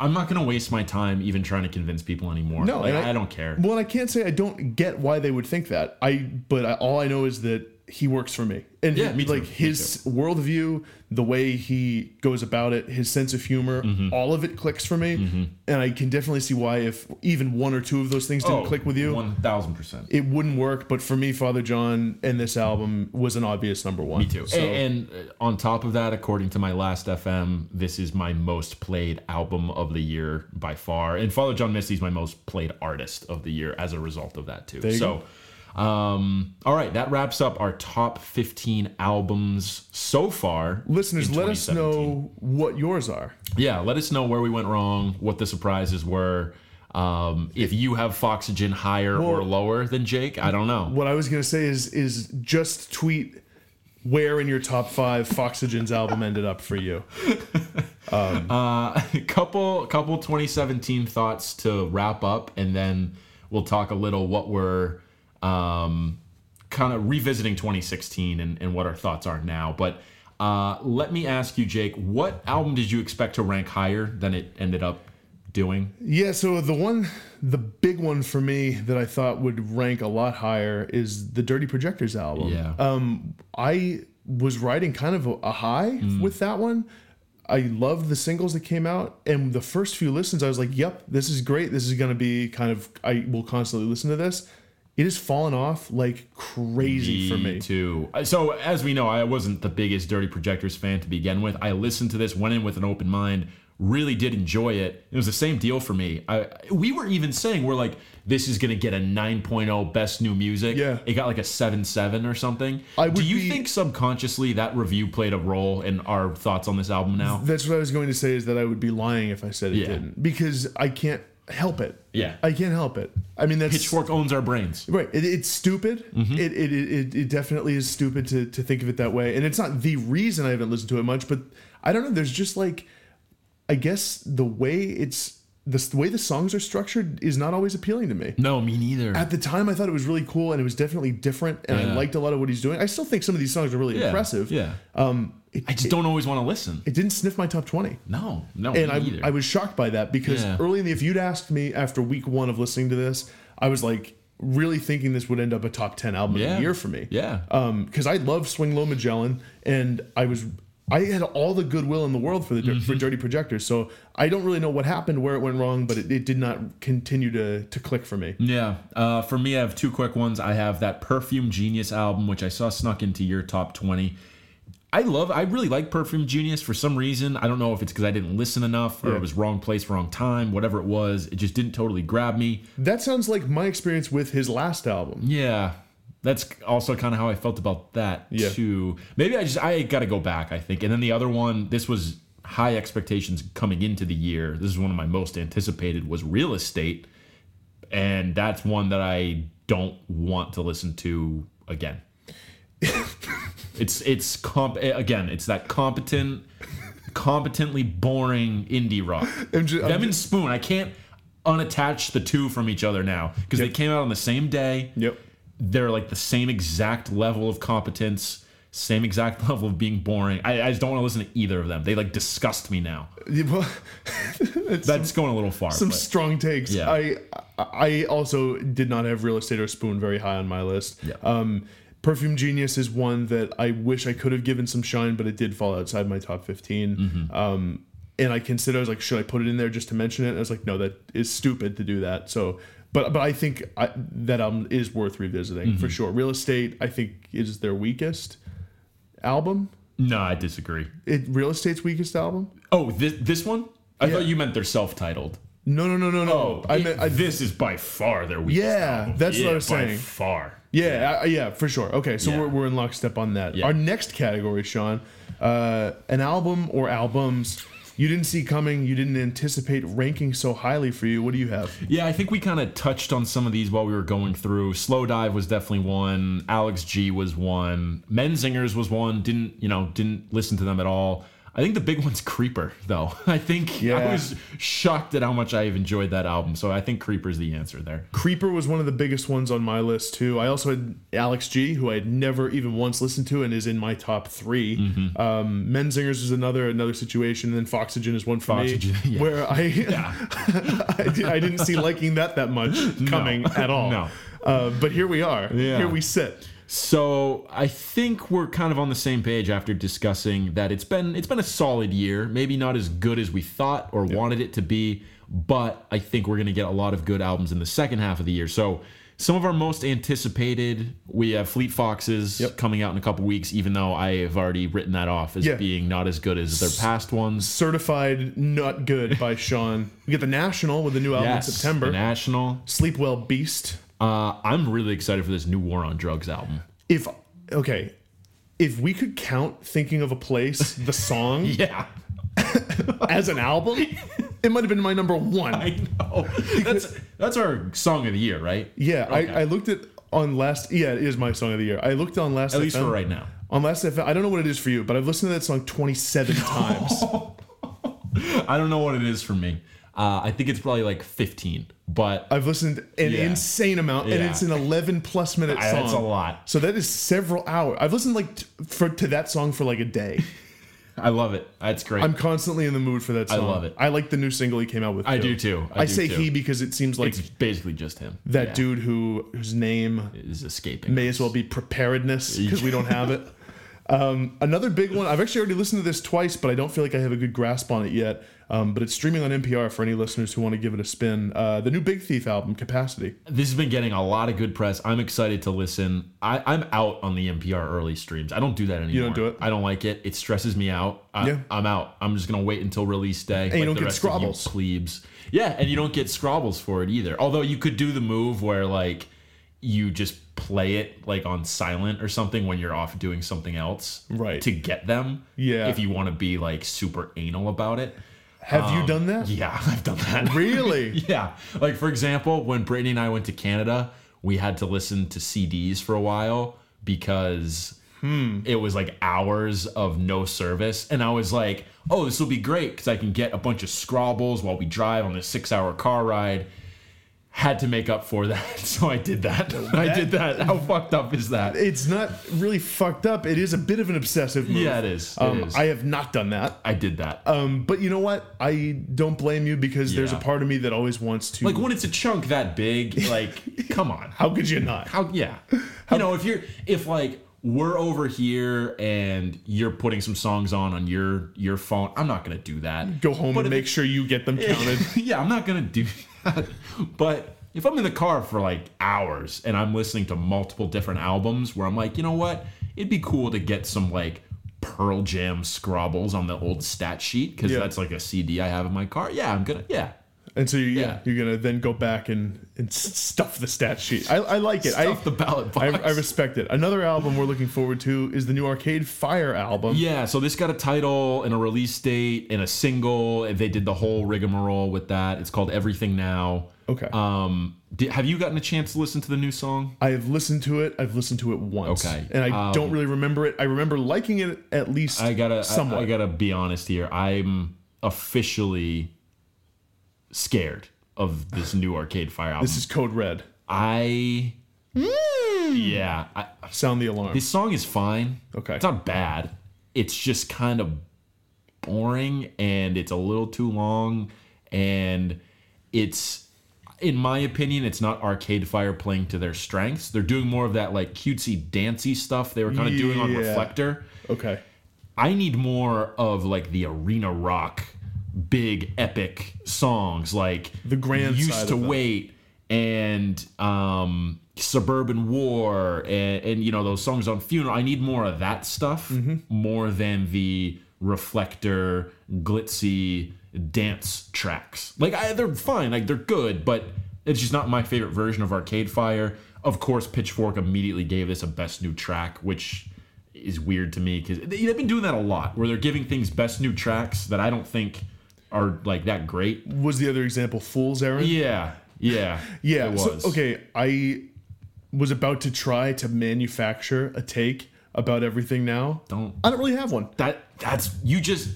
I'm not gonna waste my time even trying to convince people anymore. No, like, and I, don't care. Well, I can't say I don't get why they would think that. I but I, all I know is that he works for me, and Yeah, he- me too, like me his worldview, the way he goes about it, his sense of humor, Mm-hmm. all of it clicks for me, and I can definitely see why if even one or two of those things didn't click with you, Oh, One thousand percent. it wouldn't work. But for me, Father John and this album was an obvious number one. Me too. So, and, and uh, on top of that, according to my Last.fm, this is my most played album of the year by far. And Father John Misty's my most played artist of the year as a result of that too. so, um, all right, that wraps up our top 15 albums so far. listeners, let us know what yours are. Yeah, let us know where we went wrong, what the surprises were. Um, if you have Foxygen higher or lower than Jake, I don't know. What I was gonna say is is just tweet where in your top five Foxygen's album ended up for you. <laughs> Uh, <laughs> couple couple 2017 thoughts to wrap up, and then we'll talk a little what we're um, kind of revisiting 2016 and, and what our thoughts are now. But uh, let me ask you, Jake, what album did you expect to rank higher than it ended up doing? Yeah, so the one, the big one for me that I thought would rank a lot higher is the Dirty Projectors album. Yeah. Um, I was riding kind of a, a high Mm. with that one. I loved the singles that came out, and the first few listens, I was like, "Yep, this is great. This is going to be kind of. I will constantly listen to this." It has fallen off like crazy for me. too. Uh, So as we know, I wasn't the biggest Dirty Projectors fan to begin with. I listened to this, went in with an open mind, really did enjoy it. It was the same deal for me. I we were even saying we're like this is going to get a 9.0 best new music. Yeah. It got like a 7.7 or something. I Do you be- think subconsciously that review played a role in our thoughts on this album now? That's what I was going to say. Is that I would be lying if I said it Yeah. didn't because I can't help it. Yeah. I can't help it. I mean, that's Pitchfork owns our brains. Right. It, it's stupid. Mm-hmm. It, it, it, it definitely is stupid to, to think of it that way. And it's not the reason I haven't listened to it much, but I don't know. There's just like, I guess the way it's, the, the way the songs are structured is not always appealing to me. No, me neither. At the time, I thought it was really cool and it was definitely different. And I liked a lot of what he's doing. I still think some of these songs are really yeah. impressive. Yeah. Um, it, I just it, don't always want to listen. it didn't sniff my top 20 No, no, and I, either. I was shocked by that because Yeah. early in the if you'd asked me after week one of listening to this, I was like really thinking this would end up a top ten album of Yeah. the year for me. Yeah. Um, because I love Swing Lo Magellan, and I was I had all the goodwill in the world for the Mm-hmm. for Dirty Projectors, so I don't really know what happened, where it went wrong, but it, it did not continue to to click for me. Yeah. Uh, for me, I have two quick ones. I have that Perfume Genius album, which I saw snuck into your top 20. I love, I really like Perfume Genius for some reason. I don't know if it's because I didn't listen enough or Yeah. it was wrong place, wrong time, whatever it was. It just didn't totally grab me. That sounds like my experience with his last album. Yeah. That's also kind of how I felt about that Yeah. too. Maybe I just I got to go back, I think. And then the other one, this was high expectations coming into the year. This is one of my most anticipated was Real Estate, and that's one that I don't want to listen to again. <laughs> it's it's comp again, it's that competent competently boring indie rock. <laughs> I'm ju- I'm Them and Spoon, I can't unattach the two from each other now because they came out on the same day Yep. they're like the same exact level of competence, same exact <laughs> level of being boring. I, I just don't want to listen to either of them. They like disgust me now. Yeah, well, <laughs> it's That's going a little far. some but- strong takes. Yeah. I I also did not have real estate or spoon very high on my list. Yeah. Um, Perfume Genius is one that I wish I could have given some shine, but it did fall outside my top 15. Mm-hmm. Um, and I considered, I was like, should I put it in there just to mention it? And I was like, no, that is stupid to do that. So, but but I think I, that album is worth revisiting Mm-hmm. for sure. Real Estate, I think, is their weakest album. no, I disagree. It Real Estate's weakest album. Oh, this this one? I Yeah. thought you meant they're self-titled. No, no, no, no, no. Oh, I meant I, this is by far their weakest. Yeah, album. that's what I Yeah, was by saying. Far. Yeah, yeah, yeah, for sure. Okay, so Yeah. we're, we're in lockstep on that. Yeah. Our next category, Sean, uh, an album or albums you didn't see coming, you didn't anticipate ranking so highly for you. What do you have? Yeah, I think we kind of touched on some of these while we were going through. Slow Dive was definitely one. Alex G was one. Menzingers was one. Didn't you know? Didn't listen to them at all. I think the big one's Creeper, though. <laughs> I think I was shocked at how much I've enjoyed that album. So I think Creeper's the answer there. Creeper was one of the biggest ones on my list too. I also had Alex G, who I had never even once listened to, and is in my top 3 Mm-hmm. Um, Menzingers is another another situation, and then Foxygen is one for Foxygen, me, <laughs> yeah. where I <laughs> I, did, I didn't see liking that that much coming at all. No. uh, but here we are. Yeah. Here we sit. So I think we're kind of on the same page after discussing that it's been it's been a solid year. Maybe not as good as we thought or wanted it to be, but I think we're gonna get a lot of good albums in the second half of the year. So some of our most anticipated, we have Fleet Foxes Yep. coming out in a couple weeks, even though I have already written that off as Yeah. being not as good as their past ones. Certified Not Good by Sean. We get the National with the new album Yes, in September. The National. Sleep Well Beast. Uh, I'm really excited for this new War on Drugs album. If okay, if we could count Thinking of a Place, the <laughs> song, Yeah. <laughs> as an album, it might have been my number one. I know. That's that's our song of the year, right? Yeah, Okay. I, I looked at on last. Yeah, it is my song of the year. I looked on last. At least FM, for right now. On Last.fm, I don't know what it is for you, but I've listened to that song twenty seven <laughs> times. I don't know what it is for me. Uh, I think it's probably like 15, but I've listened an Yeah. insane amount, and Yeah. it's an eleven plus minute song. that's a lot. So that is several hours. I've listened like t- for to that song for like a day. <laughs> I love it. That's great. I'm constantly in the mood for that song. I love it. I like the new single he came out with. I do too. I I, do say too. he because it seems like it's basically just him. that Yeah. dude who whose name is escaping. may as well be preparedness <laughs> because we don't have it. <laughs> Um, another big one. I've actually already listened to this twice, but I don't feel like I have a good grasp on it yet. Um, but it's streaming on NPR for any listeners who want to give it a spin. Uh, the new Big Thief album, Capacity. This has been getting a lot of good press. I'm excited to listen. I, I'm out on the NPR early streams. I don't do that anymore. You don't do it? I don't like it. It stresses me out. I, Yeah. I'm out. I'm just gonna wait until release day. you don't the get rest of you Scrobbles. plebes. Yeah, and you don't get scrobbles for it either. Although you could do the move where like you just play it like on silent or something when you're off doing something else, Right. To get them. Yeah. If you want to be like super anal about it. Have you done that? Um, Yeah, <laughs> I've done that. Really? <laughs> Yeah. Like for example, when Brittany and I went to Canada, we had to listen to CDs for a while because it was like hours of no service. And I was like, oh, this will be great because I can get a bunch of Scrobbles while we drive on this six hour car ride. Had to make up for that. <laughs> So I did that. <laughs> I did that. How fucked up is that? It's not really fucked up. It is a bit of an obsessive move. Yeah, it is. It Um, is. I have not done that. I did that. Um, but you know what? I don't blame you because there's a part of me that always wants to. like when it's a chunk that big, <laughs> like, come on. how could you not? How yeah. You know, if you're if like we're over here and you're putting some songs on on your your phone, I'm not gonna do that. Go home But and make sure you get them counted. yeah, I'm not gonna do that. <laughs> But if I'm in the car for like hours and I'm listening to multiple different albums where I'm like, you know what, it'd be cool to get some like Pearl Jam scrobbles on the old stat sheet because Yeah. that's like a CD I have in my car. Yeah, I'm gonna yeah. And so you, yeah. You're gonna then go back and, and stuff the stat sheet. I, I like it. I, the ballot box. I respect it. Another album we're looking forward to is the new Arcade Fire album. Yeah, so this got a title and a release date and a single. They did the whole rigmarole with that. It's called Everything Now. Okay. Um, did, have you gotten a chance to listen to the new song? I have listened to it. I've listened to it once. Okay. And I Um, don't really remember it. I remember liking it at least I gotta, I. I gotta be honest here. I'm officially scared of this new Arcade Fire album. this is Code Red. I, hmm. yeah, I, Sound the alarm. this song is fine. Okay. It's not bad. It's just kind of boring and it's a little too long and it's in my opinion it's not arcade fire playing to their strengths they're doing more of that like cutesy dancey stuff they were kind of doing on Yeah. reflector okay. i need more of like the arena rock big epic songs. Like The grand used side to wait and um suburban war and, and you know those songs on funeral. I need more of that stuff Mm-hmm. more than the reflector glitzy dance tracks. Like I, they're fine like they're good but it's just not my favorite version of arcade fire. Of course pitchfork immediately gave this a best new track which is weird to me because they've been doing that a lot where they're giving things best new tracks that i don't think are like that great Was the other example Fool's Errand? yeah yeah <laughs> Yeah. it So, was okay, I was about to try to manufacture a take about everything now. don't I don't really have one. that that's you just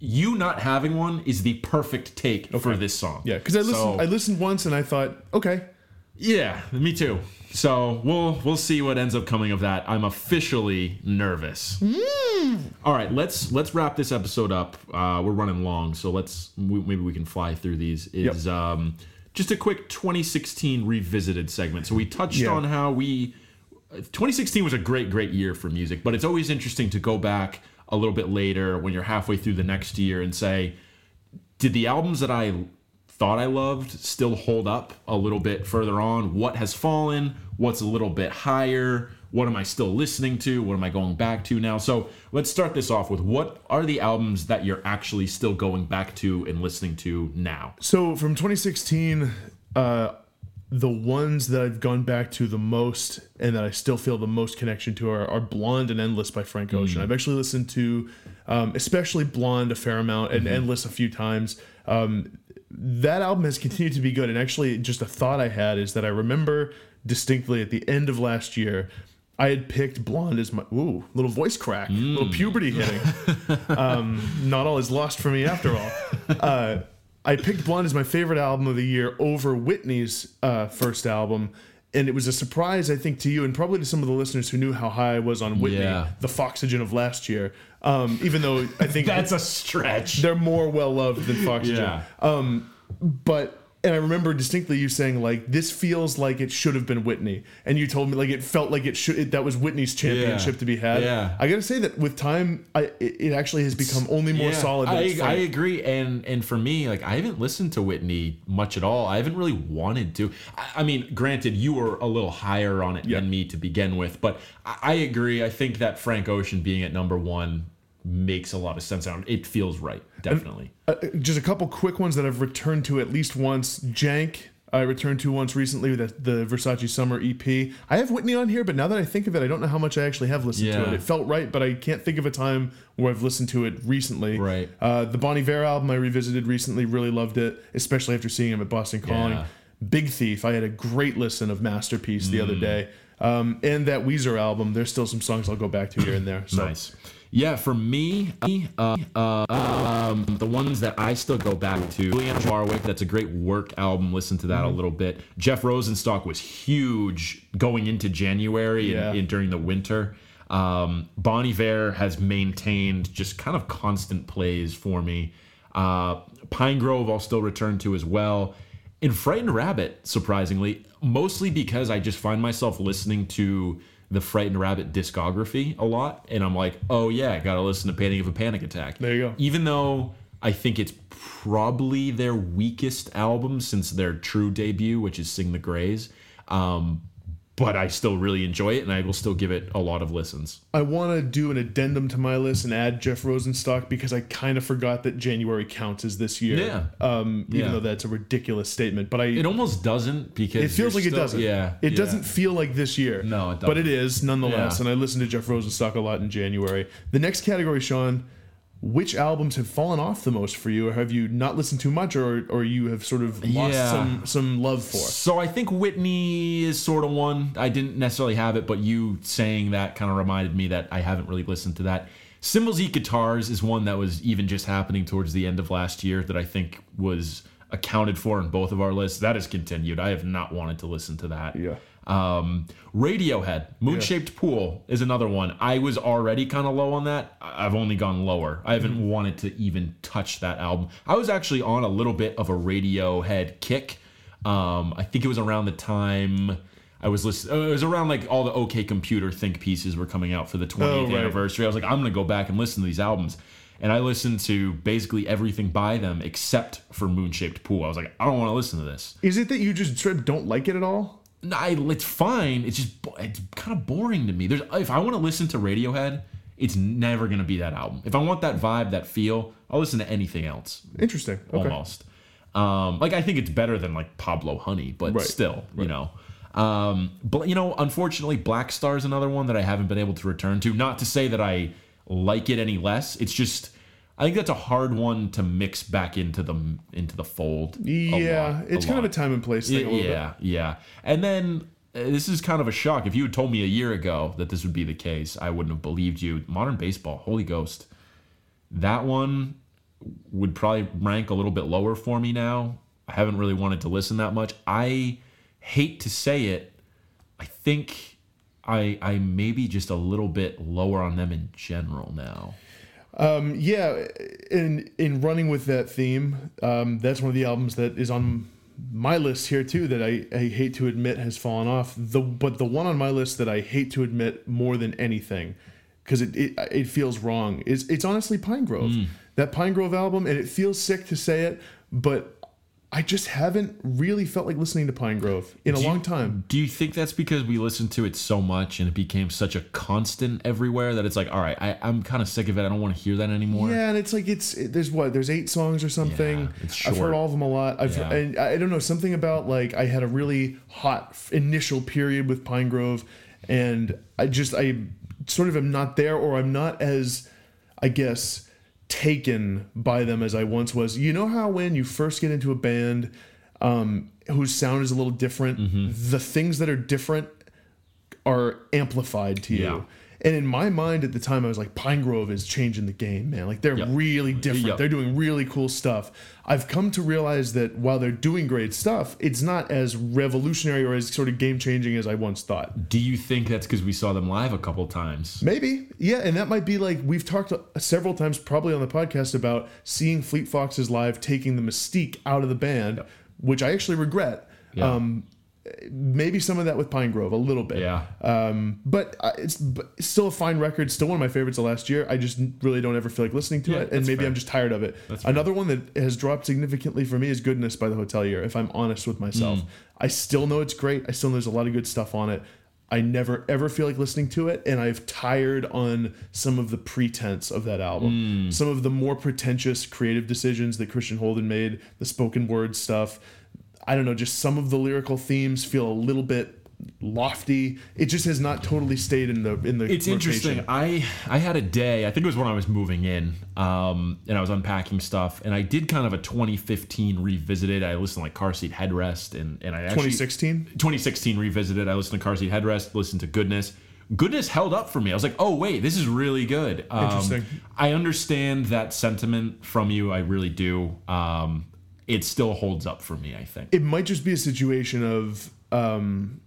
you not having one is the perfect take for this song Yeah, because I listened. So- I listened once and I thought, okay, Yeah, me too. So we'll we'll see what ends up coming of that. I'm officially nervous. All right, let's let's wrap this episode up. Uh, we're running long, so let's we, maybe we can fly through these. Is um, just a quick 2016 revisited segment. So we touched Yeah. on how we 2016 was a great great year for music, but it's always interesting to go back a little bit later when you're halfway through the next year and say, did the albums that I thought I loved still hold up a little bit further on? What has fallen? What's a little bit higher? What am I still listening to? What am I going back to now? So let's start this off with what are the albums that you're actually still going back to and listening to now? So from 2016, uh, the ones that I've gone back to the most and that I still feel the most connection to are, are Blonde and Endless by Frank Ocean. I've actually listened to, um, especially Blonde, a fair amount, and Endless a few times. Um, that album has continued to be good. And actually, just a thought I had is that I remember distinctly at the end of last year. I had picked Blonde as my ooh little voice crack, little puberty hitting. <laughs> um, not all is lost for me after all. Uh, I picked Blonde as my favorite album of the year over Whitney's uh, first album. And it was a surprise, I think, to you and probably to some of the listeners who knew how high I was on Whitney, Yeah. the Foxygen of last year. Um, even though I think <laughs> That's a stretch. they're more well loved than Foxygen. Yeah. Um, but and I remember distinctly you saying like this feels like it should have been Whitney, and you told me like it felt like it should it, that was Whitney's championship Yeah. to be had. Yeah. I got to say that with time, I it, it actually has become only more Yeah, solid. Than I, I agree, and and for me, like I haven't listened to Whitney much at all. I haven't really wanted to. I, I mean, granted, you were a little higher on it Yeah. than me to begin with, but I, I agree. I think that Frank Ocean being at number one makes a lot of sense. It feels right, definitely. Uh, just a couple quick ones that I've returned to at least once. Jank. I returned to once recently the, the Versace Summer EP. I have Whitney on here, but now that I think of it, I don't know how much I actually have listened to it. It felt right, but I can't think of a time where I've listened to it recently. Right. Uh, the Bon Iver album I revisited recently, really loved it, especially after seeing him at Boston Calling. Yeah. Big Thief, I had a great listen of Masterpiece the Mm. other day. Um, and that Weezer album, there's still some songs I'll go back to here and there. So Nice. Yeah, for me, uh, uh, um, the ones that I still go back to, Juliana Barwick, that's a great work album. Listen to that Mm-hmm. a little bit. Jeff Rosenstock was huge going into January Yeah. and, and during the winter. Um, Bon Iver has maintained just kind of constant plays for me. Uh, Pinegrove, I'll still return to as well. And Frightened Rabbit, surprisingly, mostly because I just find myself listening to the Frightened Rabbit discography a lot, and I'm like, oh yeah, I gotta listen to Painting of a Panic Attack. There you go. Even though I think it's probably their weakest album since their true debut, which is Sing the Greys. Um, but I still really enjoy it, and I will still give it a lot of listens. I want to do an addendum to my list and add Jeff Rosenstock because I kind of forgot that January counts as this year. Yeah. Um, even Yeah. though that's a ridiculous statement, but I It almost doesn't because it feels like it doesn't. Yeah, It yeah. doesn't feel like this year. No, it But it doesn't. is nonetheless. And I listened to Jeff Rosenstock a lot in January. The next category, Sean, which albums have fallen off the most for you, or have you not listened to much, or or you have sort of lost Yeah. some some love for? So I think Whitney is sort of one. I didn't necessarily have it, but you saying that kind of reminded me that I haven't really listened to that. Cymbals Eat Guitars is one that was even just happening towards the end of last year that I think was accounted for in both of our lists. That has continued. I have not wanted to listen to that. Yeah. Um, Radiohead, Moon Shaped Pool is another one. I was already kind of low on that. I've only gone lower. I haven't Mm-hmm. wanted to even touch that album. I was actually on a little bit of a Radiohead kick. Um, I think it was around the time I was listening. It was around like all the OK Computer think pieces were coming out for the 20th Oh, right. anniversary. I was like, I'm gonna go back and listen to these albums. And I listened to basically everything by them except for Moon Shaped Pool. I was like, I don't want to listen to this. Is it that you just don't like it at all? I, it's fine. It's just it's kind of boring to me. There's if I want to listen to Radiohead, it's never gonna be that album. If I want that vibe, that feel, I'll listen to anything else. Interesting. Okay. Almost. Um, like I think it's better than like Pablo Honey, but Right. still, you know. Um, but you know, unfortunately, Blackstar is another one that I haven't been able to return to. Not to say that I like it any less. It's just I think that's a hard one to mix back into the into the fold. Yeah, lot, it's kind of a time and place thing. a little bit. Yeah, yeah. And then uh, this is kind of a shock. If you had told me a year ago that this would be the case, I wouldn't have believed you. Modern Baseball, Holy Ghost. That one would probably rank a little bit lower for me now. I haven't really wanted to listen that much. I hate to say it. I think I I maybe just a little bit lower on them in general now. Um, yeah, in in running with that theme, um, that's one of the albums that is on my list here too. That I, I hate to admit has fallen off. The but the one on my list that I hate to admit more than anything, because it, it it feels wrong. Is it's honestly Pinegrove. That Pinegrove album, and it feels sick to say it, but I just haven't really felt like listening to Pinegrove in a Do you- long time. Do you think that's because we listened to it so much and it became such a constant everywhere that it's like, all right, I, I'm kind of sick of it. I don't want to hear that anymore. Yeah, and it's like it's it, there's what there's eight songs or something. Yeah, it's I've heard all of them a lot. I've Yeah. and I don't know something about like I had a really hot initial period with Pinegrove, and I just I sort of am not there, or I'm not as I guess taken by them as I once was. You know how when you first get into a band um, whose sound is a little different, Mm-hmm. the things that are different are amplified to you. Yeah. And in my mind at the time, I was like, Pinegrove is changing the game, man. Like they're Yep. really different. Yep. They're doing really cool stuff. I've come to realize that while they're doing great stuff, it's not as revolutionary or as sort of game changing as I once thought. Do you think that's because we saw them live a couple times? Maybe, yeah, and that might be like we've talked several times, probably on the podcast, about seeing Fleet Foxes live taking the mystique out of the band, which I actually regret. Yeah. Um, maybe some of that with Pinegrove, a little bit. Yeah. Um, but uh, it's, but it's still a fine record, still one of my favorites of last year. I just really don't ever feel like listening to Yeah, it, and maybe fair. I'm just tired of it. That's fair. Another one that has dropped significantly for me is Goodness by the Hotelier. If I'm honest with myself, Mm. I still know it's great. I still know there's a lot of good stuff on it. I never ever feel like listening to it, and I've tired on some of the pretense of that album. Mm. Some of the more pretentious creative decisions that Christian Holden made, the spoken word stuff. I don't know, just some of the lyrical themes feel a little bit lofty. It just has not totally stayed in the in the. It's rotation. interesting. I I had a day. I think it was when I was moving in, um, and I was unpacking stuff, and I did kind of a 2015 revisited. I listened to like Car Seat Headrest, and and I actually 2016. 2016 revisited. I listened to Car Seat Headrest, listened to Goodness. Goodness held up for me. I was like, oh wait, this is really good. Um, Interesting. I understand that sentiment from you. I really do. Um, it still holds up for me. I think. It might just be a situation of. Um,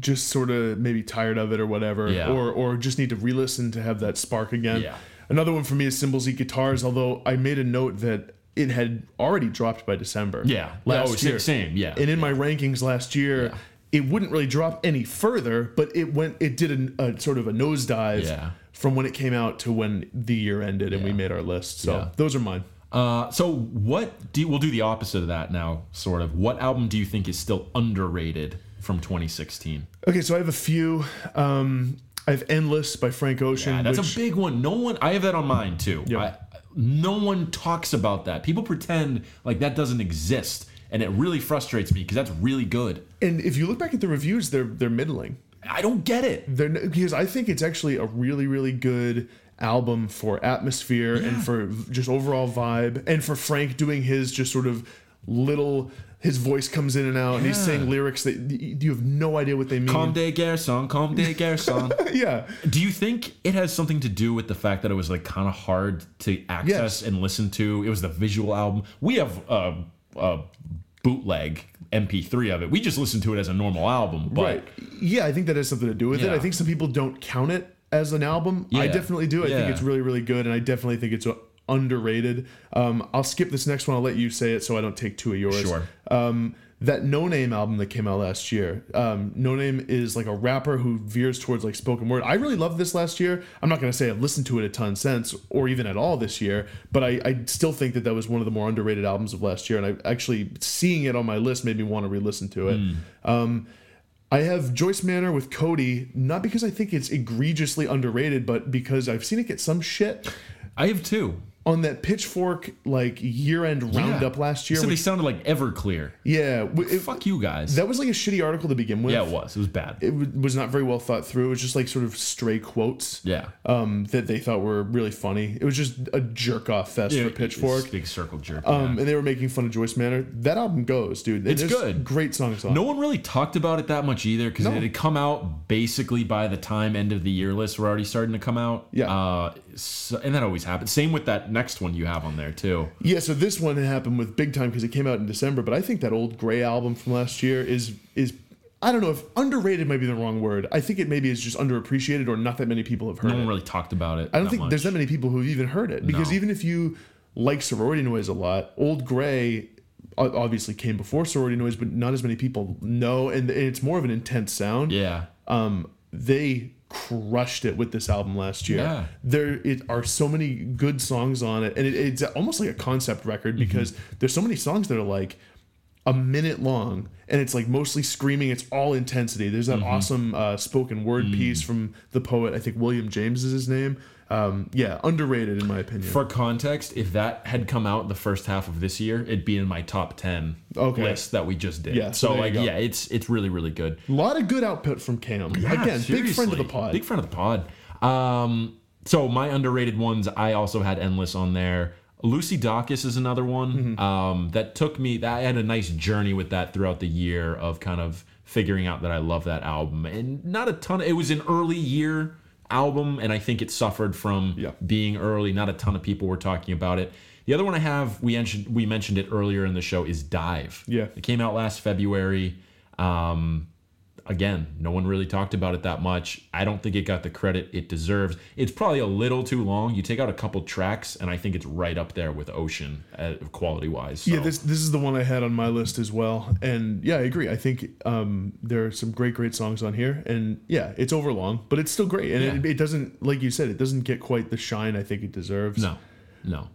just sort of maybe tired of it or whatever, Yeah. or or just need to re-listen to have that spark again. Yeah. Another one for me is Cymbals Eat Guitars, although I made a note that it had already dropped by December. Yeah. last oh, year. same. Yeah. And in my rankings last year, Yeah. it wouldn't really drop any further, but it went. It did a, a sort of a nosedive Yeah. from when it came out to when the year ended, and we made our list. So Yeah. those are mine. Uh, so what do you, we'll do the opposite of that now, sort of. What album do you think is still underrated from 2016? Okay, so I have a few. Um, I have "Endless" by Frank Ocean. Yeah, that's which, a big one. No one. I have that on mine too. Yeah. I, no one talks about that. People pretend like that doesn't exist, and it really frustrates me because that's really good. and if you look back at the reviews, they're they're middling. I don't get it. They're because I think it's actually a really really good album for atmosphere and for just overall vibe, and for Frank doing his just sort of little. His voice comes in and out, and he's saying lyrics that you have no idea what they mean. Comme des garçons, comme des garçons. yeah, Do you think it has something to do with the fact that it was like kind of hard to access Yes. and listen to? It was the visual album. We have a, a bootleg MP3 of it. We just listen to it as a normal album, but right. Yeah, I think that has something to do with it. I think some people don't count it as an album. I definitely do. I think it's really, really good, and I definitely think it's uh, underrated. Um, I'll skip this next one. I'll let you say it so I don't take two of yours. Sure. Um, that Noname album that came out last year. Um, Noname is like a rapper who veers towards like spoken word. I really loved this last year. I'm not going to say I've listened to it a ton since or even at all this year, but I, I still think that that was one of the more underrated albums of last year. And I actually seeing it on my list made me want to re-listen to it. Um, I have Joyce Manor with Cody, not because I think it's egregiously underrated, but because I've seen it get some shit I have two. On that Pitchfork like year-end roundup last year. So they sounded like Everclear. yeah, it- Fuck you guys. that was like a shitty article to begin with. yeah, it was. It was bad. It w- was not very well thought through. It was just like sort of stray quotes. yeah. Um, that they thought were really funny. It was just a jerk off fest for Pitchfork. Big circle jerk. Um, yeah. and they were making fun of Joyce Manor. That album goes, dude. It's good. Great songs on. No one really talked about it that much either because No. it had come out basically by the time end of the year lists were already starting to come out. Yeah. Uh, so, and that always happens. Same with that next one you have on there too. Yeah, so this one happened with Big Time because it came out in December, but I think that old Gray album from last year is is I don't know if underrated might be the wrong word. I think it maybe is just underappreciated or not that many people have heard No it. one really talked about it. I don't think much. there's that many people who've even heard it because No. even if you like sorority noise a lot, Old Gray obviously came before sorority noise, but not as many people know, and it's more of an intense sound. Yeah. Um, they crushed it with this album last year. Yeah. There it are so many good songs on it, and it, it's almost like a concept record Mm-hmm. because there's so many songs that are like a minute long and it's like mostly screaming it's all intensity there's Mm-hmm. that awesome uh, spoken word Mm. piece from the poet i think william james is his name um, yeah underrated in my opinion For context, if that had come out the first half of this year, it'd be in my top ten Okay. list that we just did. Yeah, so So, like, yeah, it's it's really really good. a lot of good output from cam Yeah, again big friend of the pod Big friend of the pod. Um, so my underrated ones, I also had endless on there. Lucy Dacus is another one Mm-hmm. um, that took me. That I had a nice journey with that throughout the year of kind of figuring out that I love that album, and not a ton. It was an early year album, and I think it suffered from Yeah. being early. Not a ton of people were talking about it. The other one I have, we mentioned we mentioned it earlier in the show, is DIIV. Yeah. it came out last February. Um, again, no one really talked about it that much. I don't think it got the credit it deserves. It's probably a little too long. You take out a couple tracks, and I think it's right up there with Oshin, uh, quality wise. Yeah, this this is the one I had on my list as well, and yeah, I agree. I think um, there are some great, great songs on here, and yeah, it's overlong, but it's still great, and it, it doesn't, like you said, it doesn't get quite the shine I think it deserves. No, no.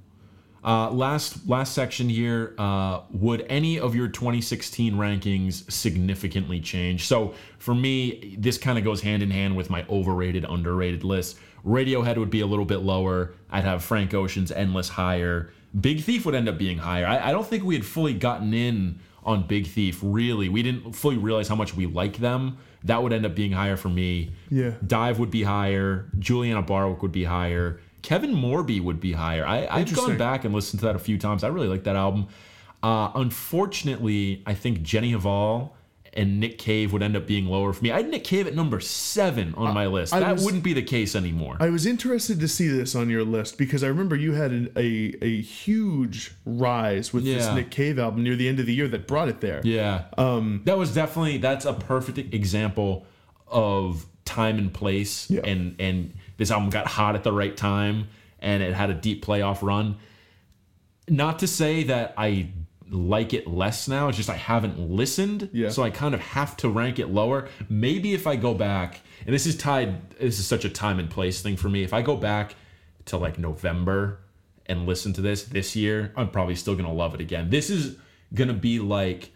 Uh, last last section here. Uh, would any of your 2016 rankings significantly change? So for me, this kind of goes hand in hand with my overrated, underrated list. Radiohead would be a little bit lower. I'd have Frank Ocean's Endless higher. Big Thief would end up being higher. I, I don't think we had fully gotten in on Big Thief. Really, we didn't fully realize how much we like them. That would end up being higher for me. Yeah. DIIV would be higher. Juliana Barwick would be higher. Kevin Morby would be higher. I, I've gone back and listened to that a few times. I really like that album. Uh, unfortunately, I think Jenny Hval and Nick Cave would end up being lower for me. I had Nick Cave at number seven on my list. I that was- wouldn't be the case anymore. I was interested to see this on your list because I remember you had an, a a huge rise with this Nick Cave album near the end of the year that brought it there. Yeah. Um, that was definitely that's a perfect example of time and place. Yeah. And and this album got hot at the right time and it had a deep playoff run. Not to say that I like it less now, it's just I haven't listened. Yeah. So I kind of have to rank it lower. Maybe if I go back, and this is tied this is such a time and place thing for me. If I go back to like November and listen to this this year, I'm probably still gonna love it again. This is gonna be like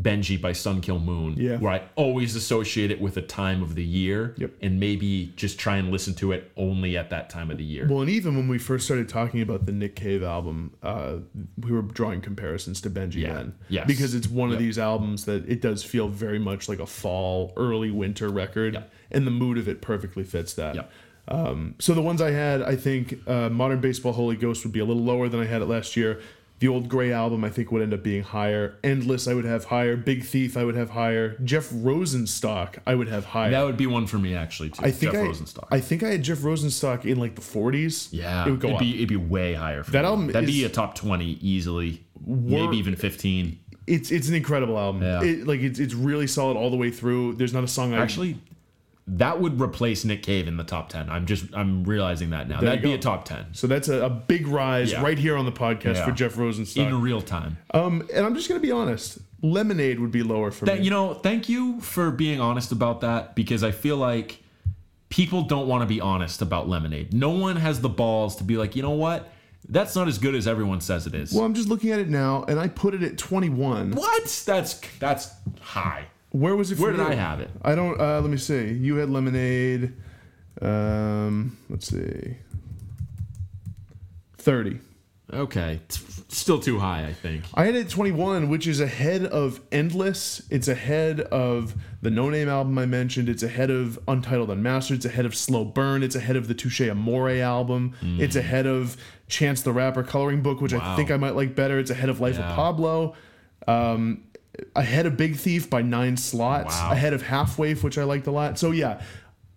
Benji by Sun Kil Moon, Yeah. where I always associate it with a time of the year, Yep. and maybe just try and listen to it only at that time of the year. Well, and even when we first started talking about the Nick Cave album, uh, we were drawing comparisons to Benji Yeah. then. Yes. Because it's one of these albums that it does feel very much like a fall, early winter record, Yep. and the mood of it perfectly fits that. Yep. Um, so the ones I had, I think uh, Modern Baseball Holy Ghost would be a little lower than I had it last year. The Old Gray album, I think, would end up being higher. Endless, I would have higher. Big Thief, I would have higher. Jeff Rosenstock, I would have higher. that would be one for me actually too. I think Jeff I, Rosenstock. I think I had Jeff Rosenstock in like the 40s. yeah, it would go it'd up. be it'd be way higher. For That me. album that'd be a top twenty easily, maybe even fifteen. It's it's an incredible album. Yeah. It, like it's it's really solid all the way through. There's not a song I Actually, that would replace Nick Cave in the top ten. I'm just I'm realizing that now. There That'd be a top ten So that's a, a big rise Yeah. right here on the podcast Yeah. for Jeff Rosenstock. in real time. um, and I'm just gonna be honest. Lemonade would be lower for That me. you know, thank you for being honest about that because I feel like people don't want to be honest about lemonade. No one has the balls to be like, you know what? That's not as good as everyone says it is. well, I'm just looking at it now, and I put it at 21. What? That's that's high. Where was it? For Where did you? I have it? I don't. Uh, let me see. You had Lemonade. Um, let's see. 30. Okay, it's still too high, I think. I had it 21, which is ahead of Endless. It's ahead of the Noname album I mentioned. It's ahead of Untitled Unmastered. It's ahead of Slow Burn. It's ahead of the Touche Amore album. It's ahead of Chance the Rapper Coloring Book, which I Mm. Think I might like better. It's ahead of Life Yeah. of Pablo. Um, ahead of Big Thief by nine slots. Wow. Ahead of Half Wave, which I liked a lot. So yeah.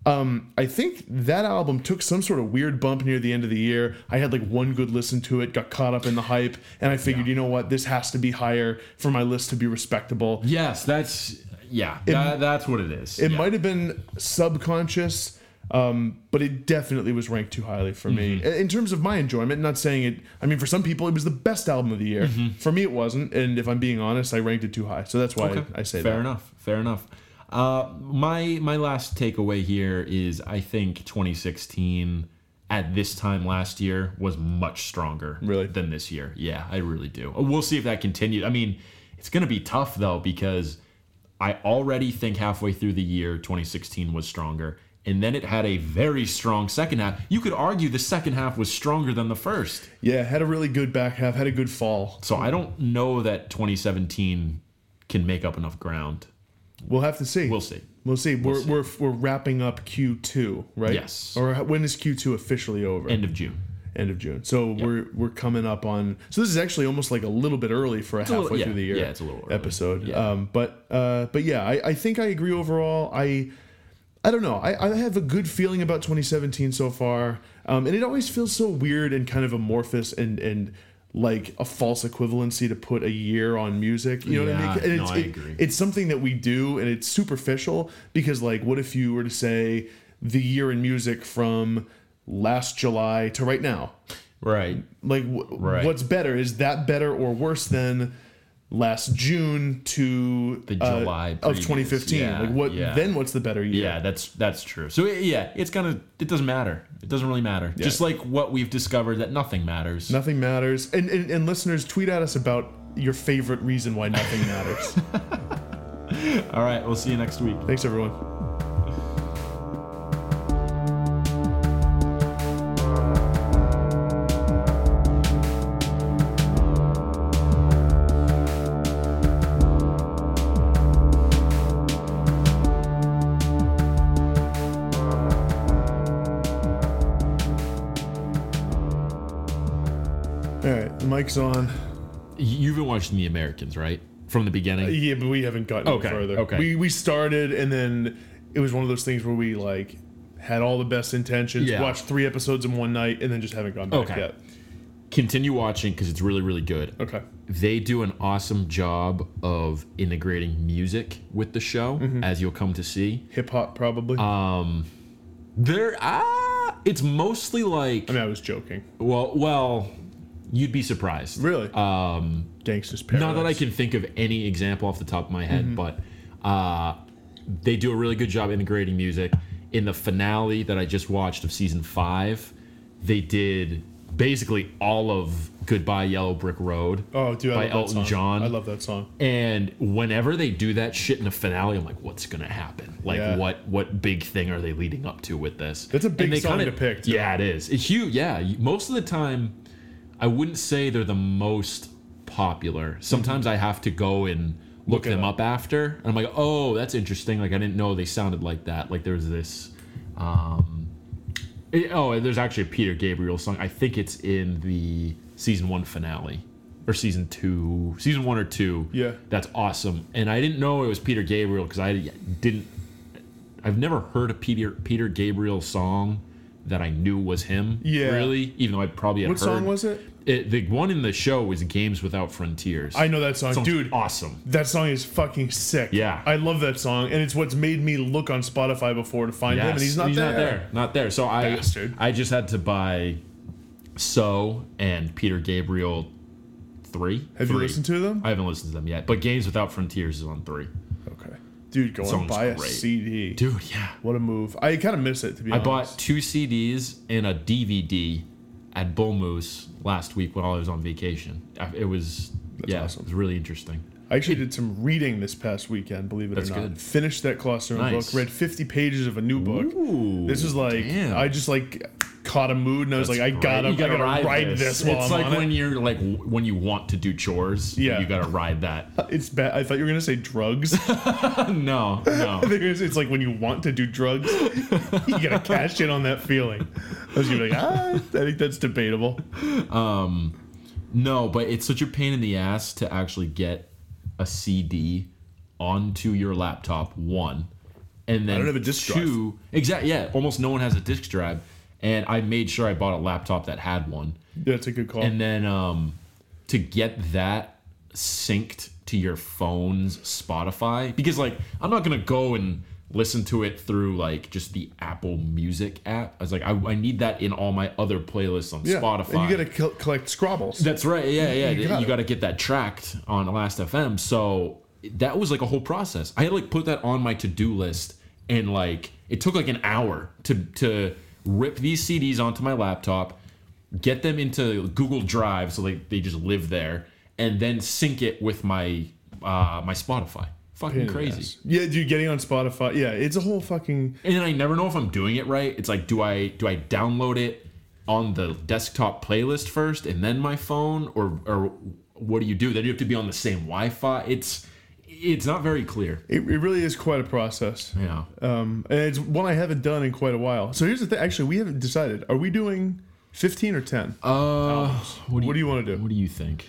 Um, I think that album took some sort of weird bump near the end of the year. I had like one good listen to it, got caught up in the hype, and I figured, you know what, this has to be higher for my list to be respectable. Yes, that's yeah. that, that's what it is. It Yeah. might have been subconscious, um, but it definitely was ranked too highly for me. Mm-hmm. In terms of my enjoyment, not saying it, I mean, for some people, it was the best album of the year. Mm-hmm. For me, it wasn't. And if I'm being honest, I ranked it too high. So that's why Okay. I, I say fair that. enough. Fair enough. Uh, my my last takeaway here is I think 2016 at this time last year was much stronger Really? than this year. Yeah, I really do. We'll see if that continues. I mean, it's going to be tough though because I already think halfway through the year 2016 was stronger. And then it had a very strong second half. You could argue the second half was stronger than the first. Yeah, had a really good back half, had a good fall. So I don't know that 2017 can make up enough ground. We'll have to see. We'll see. We'll see. We're, we're, we're wrapping up Q2, right? Yes. Or when is Q2 officially over? End of June. End of June. So we're we're coming up on. So this is actually almost like a little bit early for a a little- halfway yeah, through the year. yeah, it's a little early. episode. Yeah. Um, but uh, but yeah, I, I think I agree overall. I I don't know. I, I have a good feeling about 2017 so far, um, and it always feels so weird and kind of amorphous and and like a false equivalency to put a year on music. You know what I mean? And no, it's, I it- agree. it's something that we do, and it's superficial because, like, what if you were to say the year in music from last July to right now? Right. Like, wh- Right. what's better? Is that better or worse than last June to The uh, July of 2015? Yeah, like, what? yeah. Then what's the better year? Yeah, that's that's true. So yeah, it's kind of it doesn't matter. It doesn't really matter. Just like what we've discovered that nothing matters. Nothing matters. And, and and listeners, tweet at us about your favorite reason why nothing matters. <laughs> All right, we'll see you next week. Thanks, everyone. On. You've been watching The Americans, right? From the beginning. Yeah, but we haven't gotten Okay, further. okay. We we started and then it was one of those things where we like had all the best intentions, Yeah. watched three episodes in one night, and then just haven't gone back Okay. yet. Continue watching because it's really really good. Okay. They do an awesome job of integrating music with the show, Mm-hmm. as you'll come to see. Hip hop probably. Um, there ah, it's mostly like I mean, I was joking. well, well, you'd be surprised. Really? Um, Gangsters Paradise. Not that I can think of any example off the top of my head, Mm-hmm. but uh, they do a really good job integrating music. In the finale that I just watched of season five, they did basically all of Goodbye Yellow Brick Road. Oh, dude, I by love that Elton song. John. I love that song. And whenever they do that shit in a finale, I'm like, what's gonna happen? Like, Yeah. what what big thing are they leading up to with this? That's a big song kinda- to pick, too. Yeah, it is. It's huge. Yeah, most of the time, I wouldn't say they're the most popular. Sometimes I have to go and look, Look them up. up after, and I'm like, oh, that's interesting. Like, I didn't know they sounded like that. Like, there's this. Um, it- oh, there's actually a Peter Gabriel song. I think it's in the season one finale. Or season two, season one or two. Yeah. That's awesome. And I didn't know it was Peter Gabriel because I didn't. I've never heard a Peter Peter Gabriel song that I knew was him. Yeah. Really, even though I probably had What heard. song was it? It? The one in the show was Games Without Frontiers. I know that song, dude. awesome. That song is fucking sick. Yeah. I love that song, and it's what's made me look on Spotify before to find him, and he's not there. not there. Not there. So I Bastard. I just had to buy So and Peter Gabriel three. Have you listened to them? I haven't listened to them yet, but Games Without Frontiers is on three. Okay, dude, go and buy a great. CD. Dude, yeah. What a move! I kind of miss it to be I honest. I bought two CDs and a DVD at Bull Moose last week while I was on vacation. Uh, it was yeah, awesome. it was really interesting. I actually did some reading this past weekend. Believe it That's or not, good. finished that Colosseum Nice. book. Read 50 pages of a new book. Ooh, This is like damn. I just like caught a mood, and I was like, I gotta, You I gotta ride, this. while it's like when it. you're like when you want to do chores. Yeah. you gotta ride that. <laughs> It's bad. I thought you were gonna say drugs. <laughs> no, no. <laughs> It's, like when you want to do drugs, you gotta cash in on that feeling. I was gonna be like, ah, I think that's debatable. Um, no, but it's such a pain in the ass to actually get CD onto your laptop. One, and then I don't have a disk drive. two. Exactly. Yeah, almost no one has a disk drive, and I made sure I bought a laptop that had one. Yeah, it's a good call. And then um, to get that synced to your phone's Spotify, because like I'm not gonna go and listen to it through like just the Apple Music app. I was like, I, I need that in all my other playlists on yeah, Spotify. and you gotta co- collect scrobbles. That's right. Yeah, yeah. you You, got got to get that tracked on Last.fm. So that was like a whole process. I had to like put that on my to do list, and like it took like an hour to to rip these CDs onto my laptop, get them into Google Drive so like they just live there, and then sync it with my uh my Spotify. Fucking crazy. Yeah, dude, getting on Spotify. Yeah, it's a whole fucking. And then I never know if I'm doing it right. It's like, do I do I download it on the desktop playlist first and then my phone, or or what do you do? Then you have to be on the same Wi-Fi. It's it's not very clear. It, it really is quite a process. Yeah. Um, and it's one I haven't done in quite a while. So here's the thing. Actually, we haven't decided. Are we doing 15 or 10? Uh, what what do you want to do? what do you think?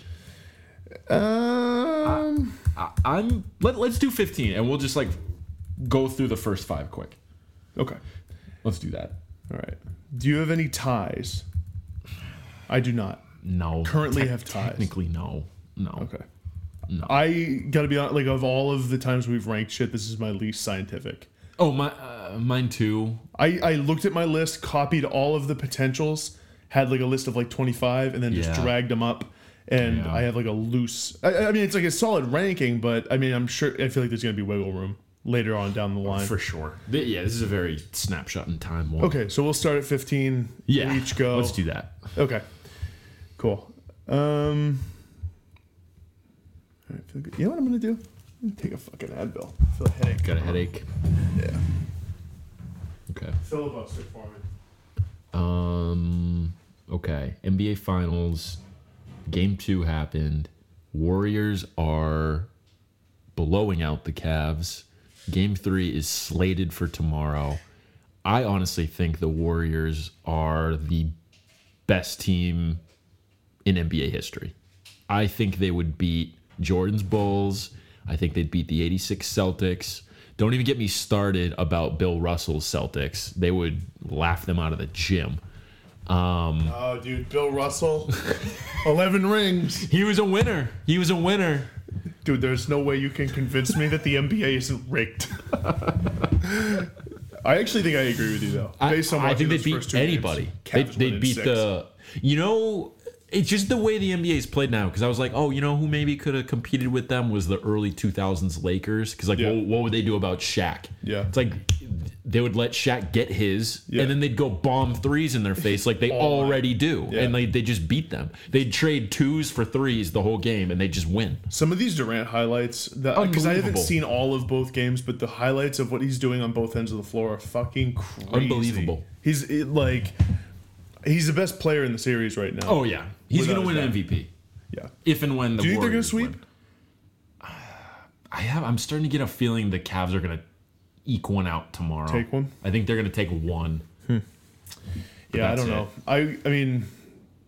Um, I, I'm let, let's do 15 and we'll just like go through the first five quick. Okay. Let's do that. All right. Do you have any ties? I do not. No. Currently have ties. Technically, no. No. Okay. No. I gotta be honest. Like of all of the times we've ranked shit, this is my least scientific. Oh, my, uh, mine too. I I looked at my list, copied all of the potentials, had like a list of like twenty five, and then just dragged them up. And Yeah. I have like a loose. I, I mean, it's like a solid ranking, but I mean, I'm sure. I feel like there's gonna be wiggle room later on down the line. For sure. Yeah, this is a very snapshot in time one. Okay, so we'll start at fifteen. Yeah. each go. Let's do that. Okay. Cool. Um. all right, feel good. You know what I'm gonna do? I'm gonna take a fucking Advil. I feel a headache. Got a headache. Yeah. Okay. Filibuster for me. Um. Okay. NBA Finals. Game two happened. Warriors are blowing out the Cavs. Game three is slated for tomorrow. I honestly think the Warriors are the best team in NBA history. I think they would beat Jordan's Bulls. I think they'd beat the 86 Celtics. Don't even get me started about Bill Russell's Celtics. They would laugh them out of the gym. Um, oh, dude, Bill Russell, <laughs> eleven rings. He was a winner. He was a winner. Dude, there's no way you can convince me that the NBA isn't rigged. <laughs> I actually think I agree with you though. Based on I, I think they beat anybody. games. They, Cavs they win beat six. the. You know, it's just the way the NBA is played now. Because I was like, oh, you know who maybe could have competed with them was the early 2000s Lakers. Because like, Yeah. what, what would they do about Shaq? Yeah. it's like they would let Shaq get his, Yeah. and then they'd go bomb threes in their face like they <laughs> oh night. already do, Yeah. and they they just beat them. They'd trade twos for threes the whole game, and they just win. Some of these Durant highlights, because I haven't seen all of both games, but the highlights of what he's doing on both ends of the floor are fucking crazy. Unbelievable. He's it, like, he's the best player in the series right now. Oh yeah, he's gonna win a an doubt. MVP yeah. if and when the. Do you think they're gonna sweep? win. <sighs> I have. I'm starting to get a feeling the Cavs are gonna eke one out tomorrow. Take one? I think they're gonna take one. Hmm. Yeah, I don't know. I I mean,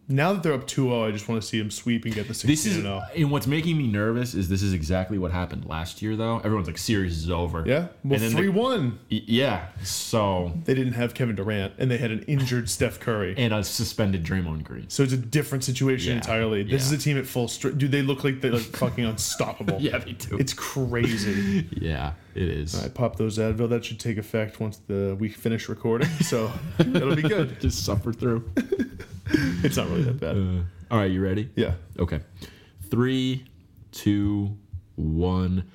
now that they're up 2-0, I just want to see them sweep and get the 16 This is and 0. and what's making me nervous is this is exactly what happened last year though. Everyone's like series is over. Yeah, well, And then three the- one. Yeah. So They didn't have Kevin Durant, and they had an injured Steph Curry. and a suspended Draymond Green. So it's a different situation Yeah, entirely. This yeah. is a team at full strength. Dude, they look like they're like fucking unstoppable. <laughs> Yeah, they do. It's crazy. <laughs> yeah, it is. I popped those Advil. That should take effect once the we finish recording. So <laughs> it'll be good. Just suffer through. <laughs> It's not really that bad. Uh, all right, you ready? Yeah. Okay. Three, two, one.